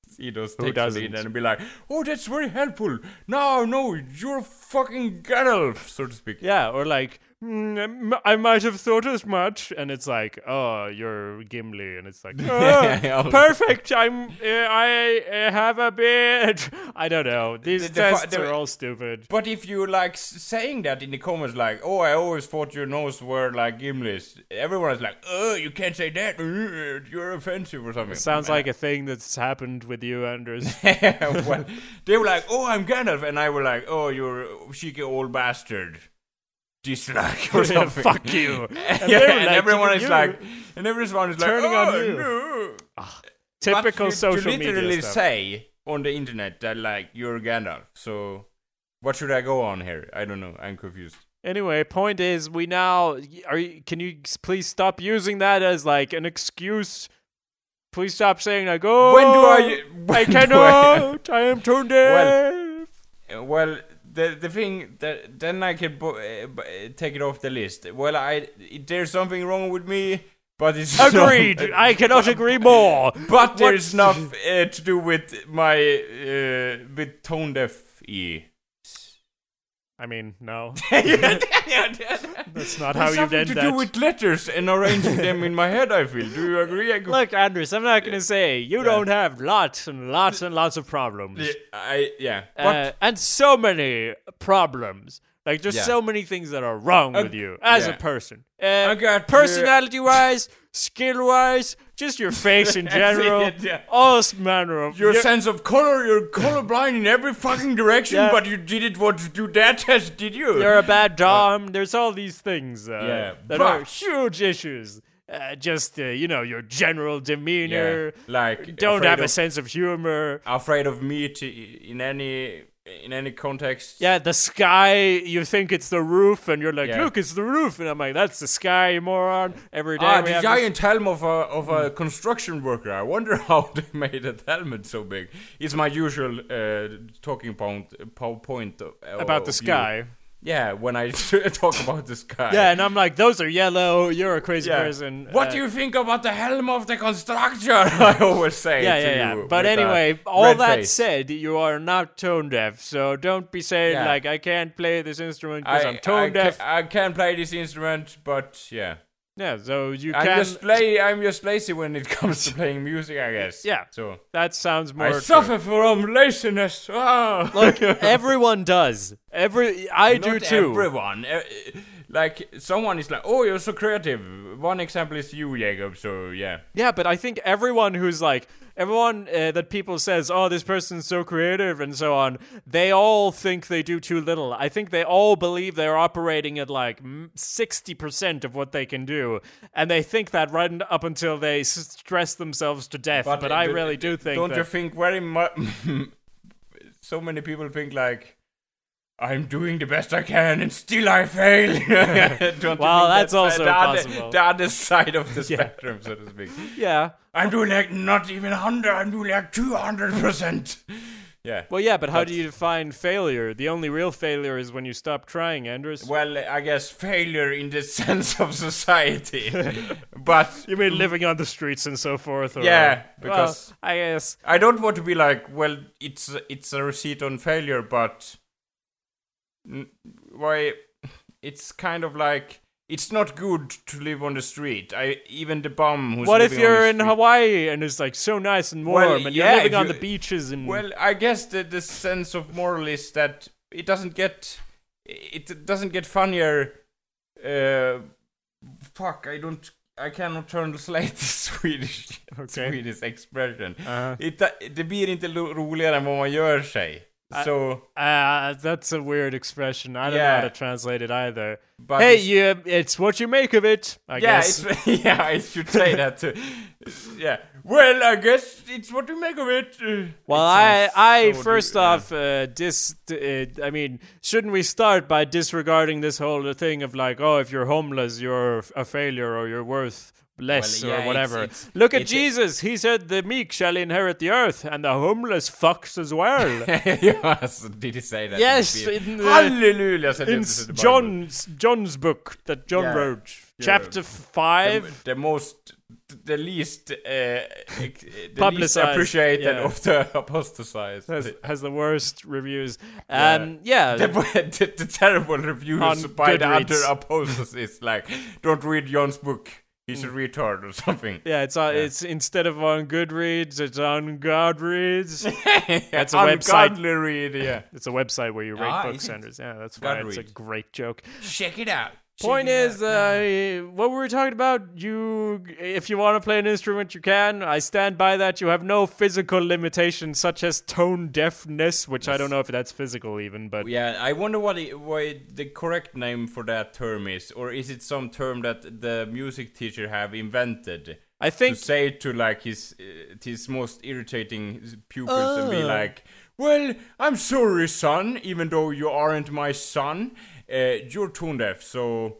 see those Who texts on doesn't? and be like, "Oh, that's very helpful." No, no, you're fucking Gandalf, so to speak. Yeah, or like, "Mm, I might have thought as much, and it's like, oh, you're Gimli, and it's like, oh, perfect. I'm, uh, I uh, have a beard. I don't know. These the, the, tests the, are all stupid. But if you like saying that in the comments, like, "Oh, I always thought your nose were like Gimli's," everyone is like, "Oh, you can't say that. You're offensive or something." Sounds like a thing that's happened with you, Anders. well, they were like, "Oh, I'm Gandalf," and I were like, "Oh, you're a cheeky old bastard." Dislike or Yeah, something. Fuck you. yeah, and like, everyone you- is like, and everyone is like, Turning oh, on you." no." Typical but you, social you media literally stuff. say on the internet that like you're Gandalf. So, what should I go on here? I don't know. I'm confused. Anyway, point is, we now are. You, can you please stop using that as like an excuse? Please stop saying like, "Oh, When do I- when I do I- cannot. I am tone deaf." Uh, Well, the the thing that then I can uh, uh, take it off the list. Well, I there's something wrong with me, but it's not- Agreed. I cannot agree more. But there's enough uh, to do with my uh, with tone deaf e. I mean, no, That's that's not how you something did to do with letters and arranging them in my head. I feel. Do you agree? I could- Look, Anders, I'm not gonna say you don't have lots and lots and lots of problems. Yeah, I yeah. But uh, and so many problems. Like there's Yeah. so many things that are wrong Uh, with you as a yeah. person. Uh, I got, personality wise, skill wise, just your face in general, it, yeah. all manner of your you're- sense of color, you're colorblind in every fucking direction, Yeah. but you didn't want to do that test, did you? You're a bad dom. There's all these things uh, Yeah, that are huge issues. Uh, just uh, you know your general demeanor. yeah, like Don't have a sense of humor. afraid of meat in any in any context. Yeah, the sky. You think it's the roof, and you're like, Yeah. "Look, it's the roof," and I'm like, "That's the sky, you moron." Every day Ah, the have this- giant helm of a of a construction worker. I wonder how they made that helmet so big. It's my usual uh, talking point po- point of, about the you. Yeah, when I talk about this guy. Yeah, and I'm like, those are yellow. You're a crazy Yeah. person. What Uh, do you think about the helm of the construction? I always say. Yeah, to yeah, yeah. you But anyway, all that face. said, you are not tone deaf, so don't be saying Yeah. like I can't play this instrument because I'm tone I, deaf. Can, I can't play this instrument, but yeah, yeah, so you I'm can. just play. I'm just lazy when it comes to playing music. I guess. Yeah. So that sounds more. I true. suffer from um, laziness. Oh. Look, everyone does. Every I do too. Everyone. Like someone is like, "Oh, you're so creative." One example is you, Jacob. So yeah. Yeah, but I think everyone who's like everyone uh, that people says, "Oh, this person's so creative" and so on, they all think they do too little. I think they all believe they're operating at like sixty percent of what they can do, and they think that right up until they stress themselves to death. But, I uh, really do think Don't you think very much? so many people think like. I'm doing the best I can and still I fail. Well, think that's also the other, possible. the other side of the Yeah. spectrum, so to speak. yeah. I'm doing like not even 100, I'm doing like 200%. Yeah. Well, yeah, but how But- do you define failure? The only real failure is when you stop trying, Anders. Well, I guess failure in the sense of society. but you mean living on the streets and so forth? Or, Yeah, Well, because- I guess I don't want to be like, well, it's it's a receipt on failure, but n- why? It's kind of like it's not good to live on the street. I even the bum who's What if you're in Hawaii and it's like so nice and warm Well, and yeah, you're living on you- the beaches and Well, I guess the the sense of moral is that it doesn't get it doesn't get funnier. Uh, fuck, I don't. I cannot translate the Swedish Okay. Swedish expression. Uh-huh. It, det blir inte roligare än vad man gör sig. So, Uh, that's a weird expression. I don't know how to translate it either. but hey, it's- you, it's what you make of it, I yeah, guess. it's, yeah, I should say that too. Yeah, well, I guess it's what you make of it. Uh, Well, it I, I so first off, uh, dis. Uh, I mean, shouldn't we start by disregarding this whole thing of like, oh, if you're homeless, you're a failure or you're worth less Well, yeah, or it's- whatever. it's- Look at it's Jesus. he said the meek shall inherit the earth, and the homeless fucks as well. yes, did he say that? Yes, in the uh, Hallelujah! said in the John's John's book that John Yeah. wrote, Yeah. chapter five. the most the least uh, the least appreciated of the apostatized. has, has the worst reviews. Um, yeah, The, the, the terrible reviews On by the Goodreads. other apostles like, don't read John's book. He's Mm. a retard or something. yeah. It's uh, it's instead of on Goodreads, it's on Godreads. That's a website. Read, yeah. It's a website where you rate Ah, books, is. Yeah, that's why it's a great joke. Check it out. Point is, uh, what were we talking about? You, if you want to play an instrument, you can. I stand by that. You have no physical limitations, such as tone deafness, which I don't know if that's physical even, but Yeah, I wonder what it, what the correct name for that term is, or is it some term that the music teacher have invented I to think say to like his uh, his most irritating pupils and be Oh. like, "Well, I'm sorry, son, even though you aren't my son, uh, you're tone deaf, so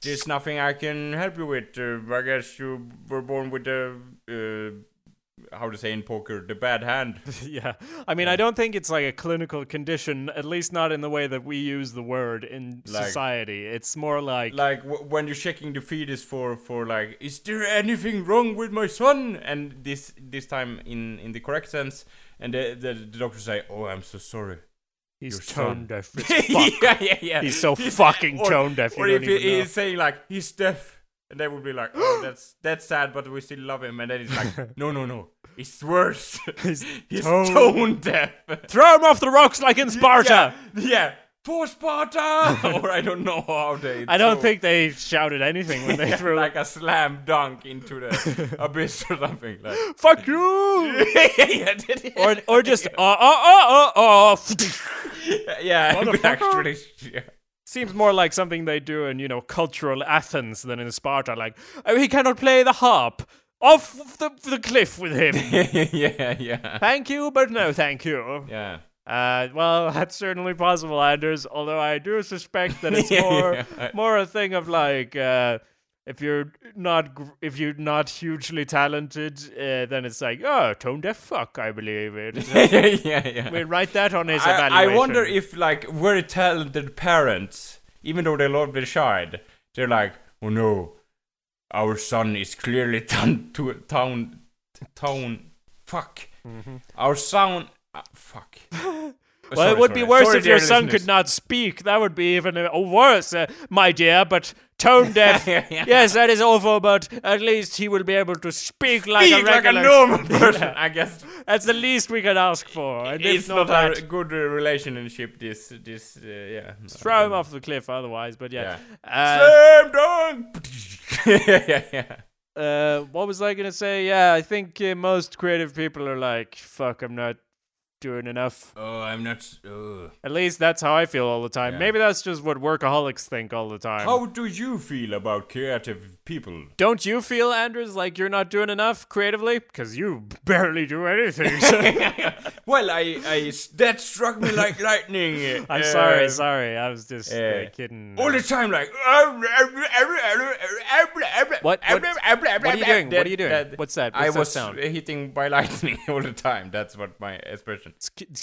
there's nothing I can help you with. Uh, I guess you were born with the uh, how to say in poker, the bad hand." yeah. I mean, I don't think it's like a clinical condition, at least not in the way that we use the word in Like- society. It's more like, like w- when you're checking the fetus for for like is there anything wrong with my son and this this time in in the correct sense and the the, the doctor say oh i'm so sorry he's tone deaf. yeah yeah yeah He's so fucking or, tone deaf. You or don't if he, he's saying like he's deaf and they would be like oh that's that's sad but we still love him and then it's like no no no it's worse He's he's tone- tone, deaf Throw him off the rocks like in Sparta. yeah, yeah. For Sparta or I don't know how they I don't throw- think they shouted anything when they Yeah, threw like a slam dunk into the abyss or something like "fuck you" yeah, or or just uh uh uh uh uh. yeah, Motherfucker. actually, yeah. Seems more like something they do in you know cultural Athens than in Sparta. Like oh, he cannot play the harp. Off the the cliff with him. yeah, yeah, thank you, but no thank you. yeah. Uh, well, that's certainly possible, Anders. Although I do suspect that it's more Yeah. more a thing of like uh, if you're not gr- if you're not hugely talented, uh, then it's like oh tone deaf fuck. I believe it. yeah, yeah. we write that on his I, evaluation. I wonder if like very talented parents, even though they love their child, they're like, oh no, our son is clearly tone to town town. Fuck, our son. Uh, fuck. Well, Sorry, it would be worse Sorry, if your son listeners. could not speak. That would be even uh, worse, uh, my dear. But tone deaf, Yeah, yeah. yes, that is awful. But at least he will be able to speak like Speak a like a normal person, I guess. That's the least we can ask for. And it's not that, a good uh, relationship. This, this, uh, yeah. throw him off the cliff. Otherwise, but yeah. Yeah. Uh, yeah, yeah, yeah. uh, what was I gonna say? Yeah, I think uh, most creative people are like, "Fuck, I'm not doing enough." Oh, I'm not. Uh. At least that's how I feel all the time. Yeah. Maybe that's just what workaholics think all the time. How do you feel about creative people? Don't you feel, Anders, like you're not doing enough creatively? Because you barely do anything. well, I, I, that struck me like lightning. I'm Uh, sorry, sorry. I was just uh, uh, kidding. All the time, like. What- what- what are you doing? What are you doing? That- What's that? I What's that was sound? hitting by lightning all the time. That's what my expression.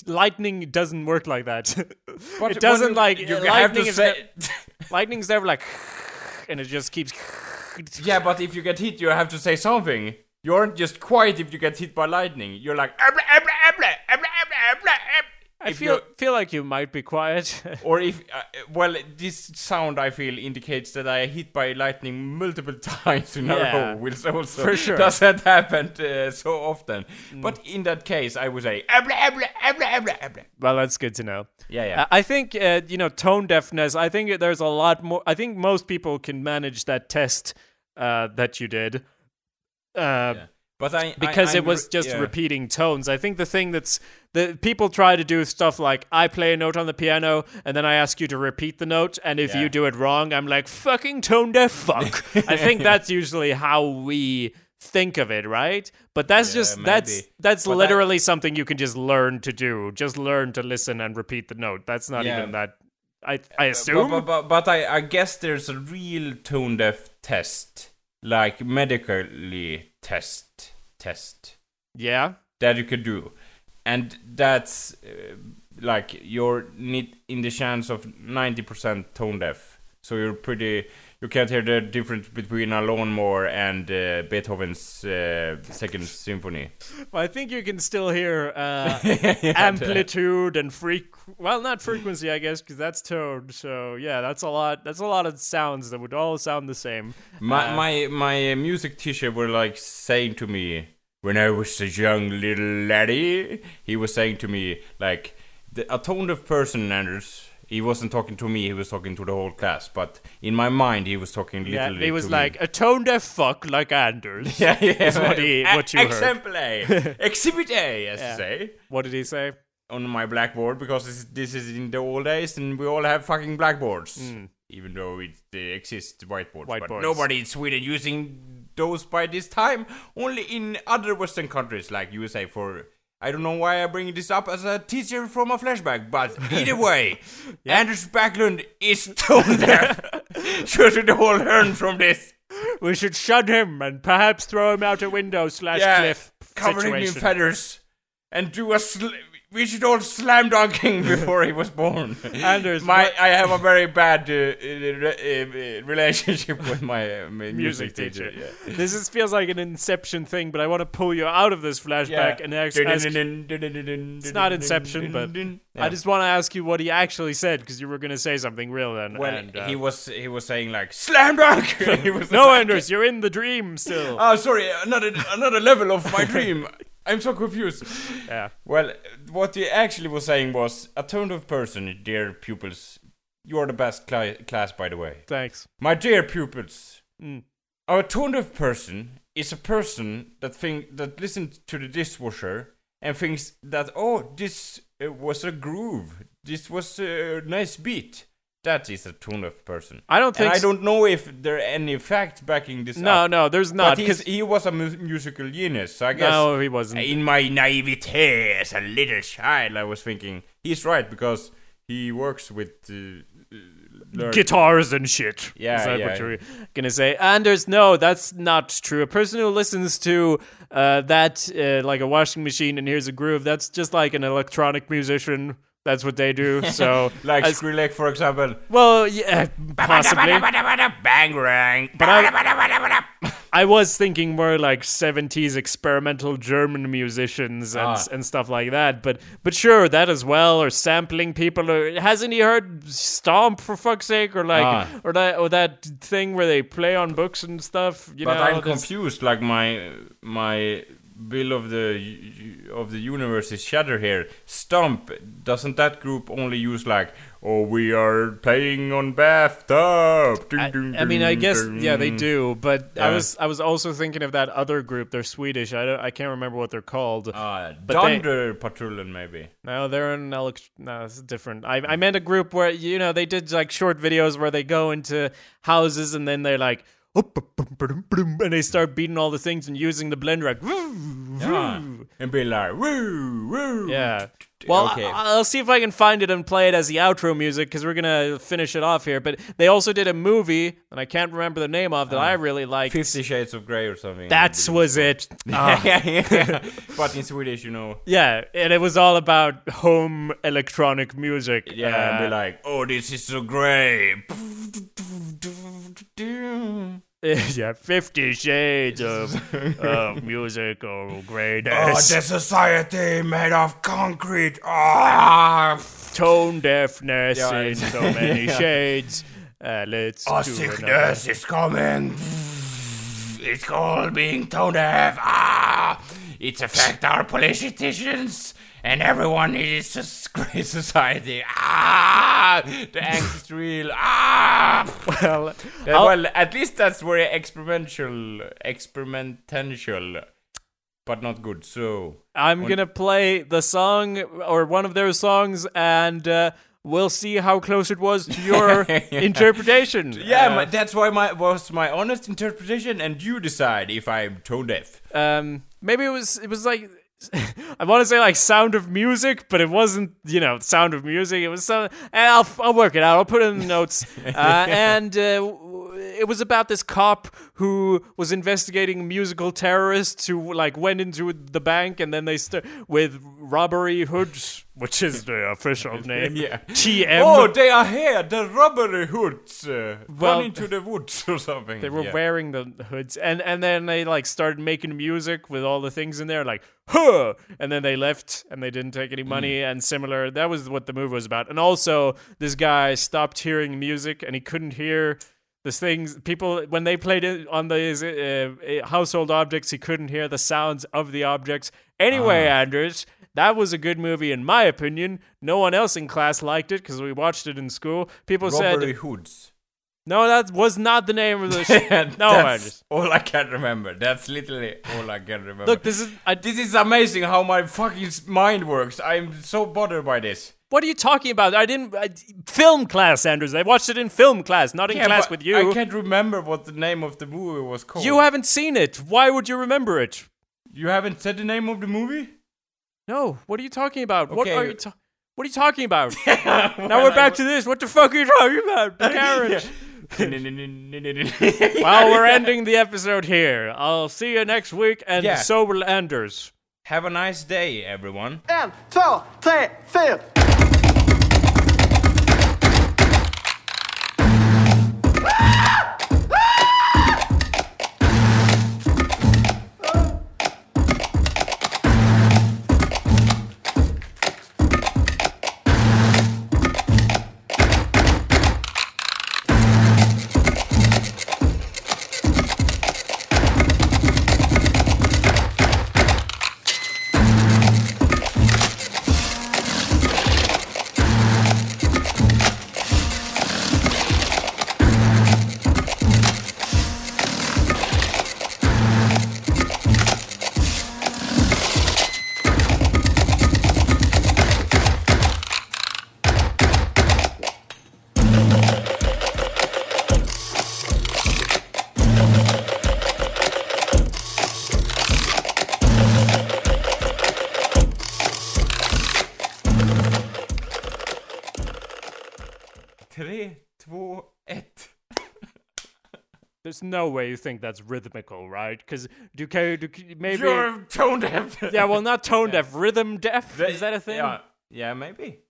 Lightning doesn't work like that. But it doesn't like you uh, lightning is say. lightning's never like, and it just keeps. yeah, but if you get hit, you have to say something. You aren't just quiet if you get hit by lightning. You're like. I feel feel like you might be quiet. Or if, uh, well, this sound I feel indicates that I hit by lightning multiple times in Yeah, a row, which also for sure. Mm. doesn't happen uh, so often. But in that case, I would say, "Abla, abla, abla, abla, abla." well, that's good to know. yeah, yeah. I I think uh, you know tone deafness. I think there's a lot more. I think most people can manage that test uh, that you did. Uh, but I because I, it was just yeah. repeating tones. I think the thing that's the people try to do stuff like I play a note on the piano and then I ask you to repeat the note, and if Yeah. you do it wrong, I'm like fucking tone deaf fuck. I think that's usually how we think of it, right? But that's Yeah, just that's maybe. that's But I- literally something you can just learn to do. Just learn to listen and repeat the note. That's not even that. I uh, I assume. But, but, but I, I guess there's a real tone deaf test, like medically test test. yeah. that you could do and that's uh, like you're need in the chance of 90% tone deaf so you're pretty you can't hear the difference between a lawnmower and uh, Beethoven's uh, Second Symphony. Well, I think you can still hear uh, amplitude and freq. Well, not frequency, I guess, because that's tone. So yeah, that's a lot. That's a lot of sounds that would all sound the same. My Uh, my my music teacher were like saying to me when I was a young little laddie. He was saying to me like the, a tone deaf person, Anders. He wasn't talking to me. He was talking to the whole class. But in my mind, he was talking literally. Yeah, he was like me. a tone deaf fuck like Anders. yeah, yeah. is what he- what you heard. Example A, exhibit A, as Yeah. you say. What did he say? on my blackboard because this, this is in the old days and we all have fucking blackboards. Hmm. Even though it uh, exists whiteboards. But Whiteboards. nobody in Sweden using those by this time. Only in other Western countries like USA for. I don't know why I bring this up as a teacher from a flashback, but either way, Anders Backlund is tone deaf. should all learn from this. We should shun him and perhaps throw him out a window slash Yeah, cliff Covering him in feathers, and do a. Sl- we should all slam dunk him before he was born. Anders, my what- I have a very bad uh, uh, re- uh, relationship with my, uh, my music teacher. teacher. Yeah. This is, feels like an Inception thing, but I want to pull you out of this flashback and ask. ask it's not Inception, but I just want to ask you what he actually said because you were going to say something real then. well, and, uh, he was he was saying like slam dunk. he was no, Anders, you're in the dream still. Oh, sorry, another another level of my dream. I'm so confused. yeah. Well, what he actually was saying was a tone person, dear pupils. You are the best class, by the way. Thanks. My dear pupils, Mm. a tone deaf person is a person that think that listens to the dishwasher and thinks that oh this uh, was a groove, this was a nice beat. That is a tone deaf person. I don't think. And I don't know if there are any facts backing this no, up. no, there's not. Because he was a mu- musical genius. So I guess no, he wasn't. in my naivete as a little child, I was thinking he's right because he works with uh, uh, learn- guitars and shit. Yeah, Is that yeah. what you're gonna say? Anders, no, that's not true. A person who listens to uh, that uh, like a washing machine and hears a groove, that's just like an electronic musician. That's what they do. So, like as- Skrillex, for example. well, yeah, possibly. Bangarang. But I, I was thinking more like 70s experimental German musicians and, Ah. and stuff like that. But but sure, that as well, or sampling people. Or, hasn't he heard Stomp for fuck's sake, or like, Ah. or that or that thing where they play on books and stuff? You but know, I'm there's- confused. Like my my bill of the of the universe is shatter here. Stomp doesn't that group only use like oh we are playing on bathtub? Ding, I, ding, I mean, I guess ding. yeah, they do. But I was I was also thinking of that other group. They're Swedish. I don't, I can't remember what they're called. Uh, But Dunder Patrullen maybe. No, they're an elect. No, it's different. I I meant a group where you know they did like short videos where they go into houses and then they're like. And they start beating all the things and using the blender like, Yeah. And be like woo woo. yeah. Well, Okay. I, will see if I can find it and play it as the outro music because we're gonna finish it off here. But they also did a movie, and I can't remember the name of that I really liked. Fifty Shades of Grey or something. That was it. Ah. yeah, yeah. but in Swedish, you know. yeah, and it was all about home electronic music. Yeah, and Uh, be like, oh, this is so great. yeah, Fifty Shades of, of music or greatness. Oh, the society made of concrete. Ah, Tone deafness Yeah, in so many Yeah. shades. Uh, let's a do sickness is coming. It's called being tone deaf. Ah, it's affect our politicians and everyone needs this great society. Ah, the angst is real. Ah. Well, Yeah, well, at least that's very experimental, experimentential, but not good. So I'm gonna play the song or one of their songs, and uh, we'll see how close it was to your interpretation. yeah, Uh, my, that's why my was my honest interpretation, and you decide if I'm tone deaf. um, maybe it was it was like I want to say like Sound of Music, but it wasn't you know Sound of Music. It was some. And I'll I'll work it out. I'll put it in the notes. Uh, and uh, it was about this cop who was investigating musical terrorists who like went into the bank and then they st- with robbery hoods, which is the official name. Yeah. TM. Oh, they are here. The robbery hoods uh, Well, run into the woods or something. They were yeah. wearing the hoods, and and then they like started making music with all the things in there, like huh, and then they left and they didn't take any money and similar. That was what the movie was about. And also, this guy stopped hearing music and he couldn't hear the things people when they played it on these uh, uh, household objects. He couldn't hear the sounds of the objects. Anyway, Anders. That was a good movie, in my opinion. No one else in class liked it because we watched it in school. People robbery said, hoods. "No, that was not the name of the And sh- No, that's Anders. all I can remember. That's literally all I can remember. Look, this is. I, this is amazing how my fucking mind works. I'm so bothered by this. What are you talking about? I didn't. I, film class, Anders. I watched it in film class, not in Yeah, class with you. I can't remember what the name of the movie was called. You haven't seen it. Why would you remember it? You haven't said the name of the movie? No. What are you talking about? What are you? Ta- what are you talking about? now we're back to this. What the fuck are you talking about? The carriage. to. well, we're ending the episode here. I'll see you next week, and Yeah. so will Anders. Have a nice day, everyone. En, två, tre, fyra. There's no way you think that's rhythmical, right? Because do, do, do maybe You're tone deaf. yeah, well, not tone deaf, rhythm deaf. Is that a thing? Yeah, yeah maybe.